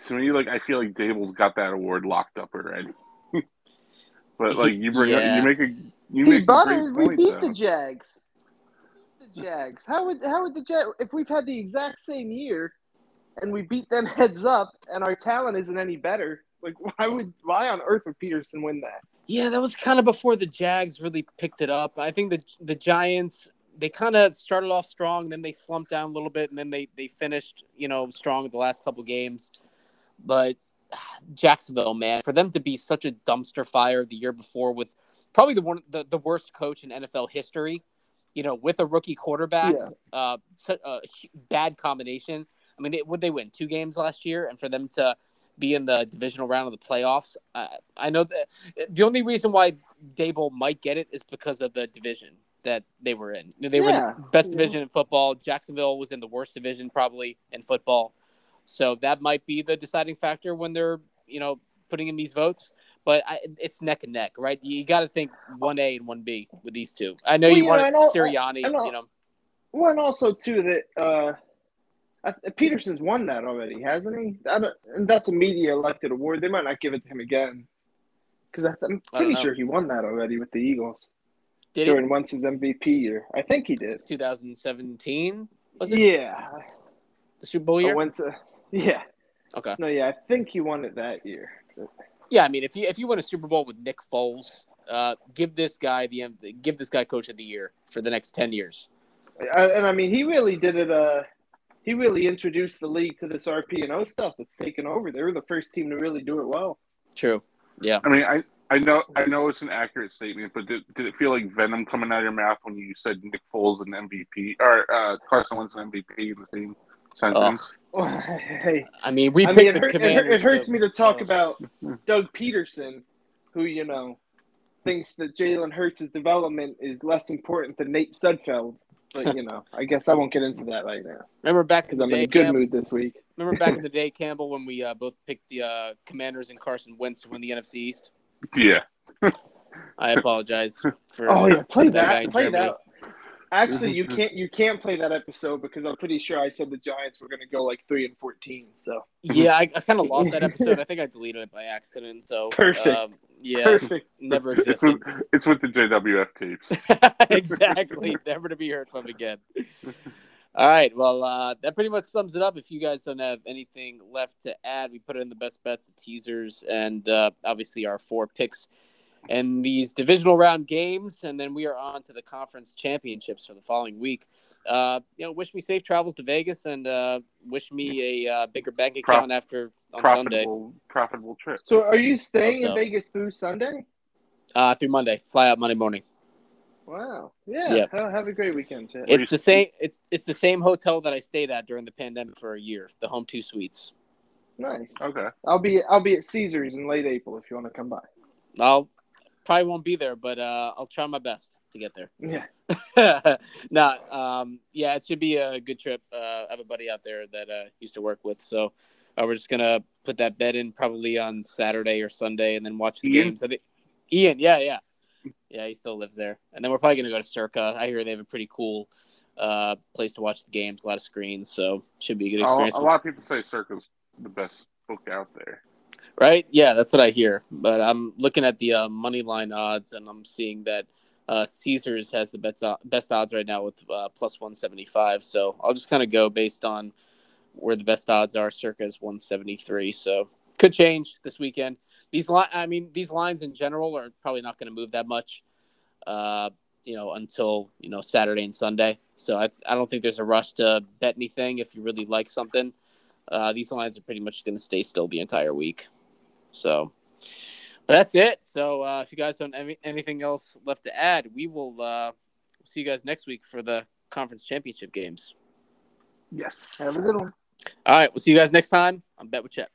to me, like, I feel like Daboll's got that award locked up already. but like, you bring Yeah. up, you make a you He make a bought great it. We point. beat though. the Jags. Jags. How would how would the Jag if we've had the exact same year, and we beat them heads up, and our talent isn't any better? Like, why would why on earth would Pederson win that? Yeah, that was kind of before the Jags really picked it up. I think the the Giants they kind of started off strong, then they slumped down a little bit, and then they they finished you know strong the last couple games. But Jacksonville, man, for them to be such a dumpster fire the year before with probably the one the, the worst coach in NFL history, you know, with a rookie quarterback, Yeah. uh, a bad combination. I mean, would they win two games last year, and for them to be in the divisional round of the playoffs, uh, I know that the only reason why Daboll might get it is because of the division that they were in. They were in the best Yeah. division in football. Jacksonville was in the worst division probably in football. So that might be the deciding factor when they're, you know, putting in these votes. But I, it's neck and neck, right? You got to think one A and one B with these two. I know Well, you wanted I know- Sirianni, I know. you know. Well, and also too that uh, I, Pederson's won that already, hasn't he? I don't, and that's a media elected award. They might not give it to him again because I'm pretty sure he won that already with the Eagles Did during Wentz's MVP year. I think he did. 2017? Was it Yeah, the Super Bowl year? went to. Yeah, Okay. no, yeah, I think he won it that year. Yeah, I mean, if you if you win a Super Bowl with Nick Foles, uh, give this guy the give this guy Coach of the Year for the next ten years. I, and I mean, he really did it. Uh, he really introduced the league to this RP and O stuff that's taken over. They were the first team to really do it well. True. Yeah. I mean, I, I know I know it's an accurate statement, but did, did it feel like venom coming out of your mouth when you said Nick Foles an MVP or uh, Carson Wentz an MVP in the same sentence? hey, I mean, we I picked mean, it, the hurt, it, Commanders. it hurts to- me to talk uh, about Doug Pederson, who you know thinks that Jalen Hurts' development is less important than Nate Sudfeld. But you know, I guess I won't get into that right now Remember back in because the I'm in a good Cam- mood this week. remember back in the day, Campbell, when we uh, both picked the uh, Commanders and Carson Wentz to win the NFC East. Yeah. I apologize for. Oh yeah, play that that. Play that. Actually, you can't. You can't play that episode because I'm pretty sure I said the Giants were going to go like three and fourteen. So Yeah, I, I kind of lost that episode. I think I deleted it by accident. So Perfect. um, yeah, perfect. never It's existed. with, it's with the JWF tapes. exactly. Never to be heard from again. All right. Well, uh, that pretty much sums it up. If you guys don't have anything left to add, we put in the best bets, the teasers, and uh, obviously our four picks and these divisional round games, and then we are on to the conference championships for the following week. Uh, you know, wish me safe travels to Vegas, and uh, wish me a uh, bigger bank Prof- account after on Sunday Profitable, profitable trip. So, are you staying Also- in Vegas through Sunday? uh, through Monday. Fly out Monday morning. Wow. Yeah. Yep. Have, have a great weekend, Chad. It's the same. It's it's the same hotel that I stayed at during the pandemic for a year. The Home Two Suites. nice. Okay. I'll be I'll be at Caesars in late April if you want to come by. I'll probably won't be there, but uh, I'll try my best to get there. Yeah. no, um, yeah, it should be a good trip. Uh, I have a buddy out there that uh, used to work with, so uh, we're just gonna put that bet in probably on Saturday or Sunday, and then watch the Ian? games. I think Ian, yeah, yeah, yeah, he still lives there, and then we're probably gonna go to Circa. I hear they have a pretty cool uh, place to watch the games, a lot of screens, so should be a good A, experience. a lot of people say Circa's the best book out there. Right? Yeah, that's what I hear. But I'm looking at the uh, money line odds, and I'm seeing that uh, Caesars has the best best odds right now with uh, plus 175. So I'll just kind of go based on where the best odds are. Circa is 173. So could change this weekend. These li- I mean, these lines in general are probably not going to move that much. Uh, you know, until you know Saturday and Sunday. So I, I don't think there's a rush to bet anything if you really like something. Uh, these lines are pretty much going to stay still the entire week. So but that's it. So uh, if you guys don't have anything else left to add, we will uh, see you guys next week for the conference championship games. Yes. Have a good one. All right, we'll see you guys next time on Bet with Chet.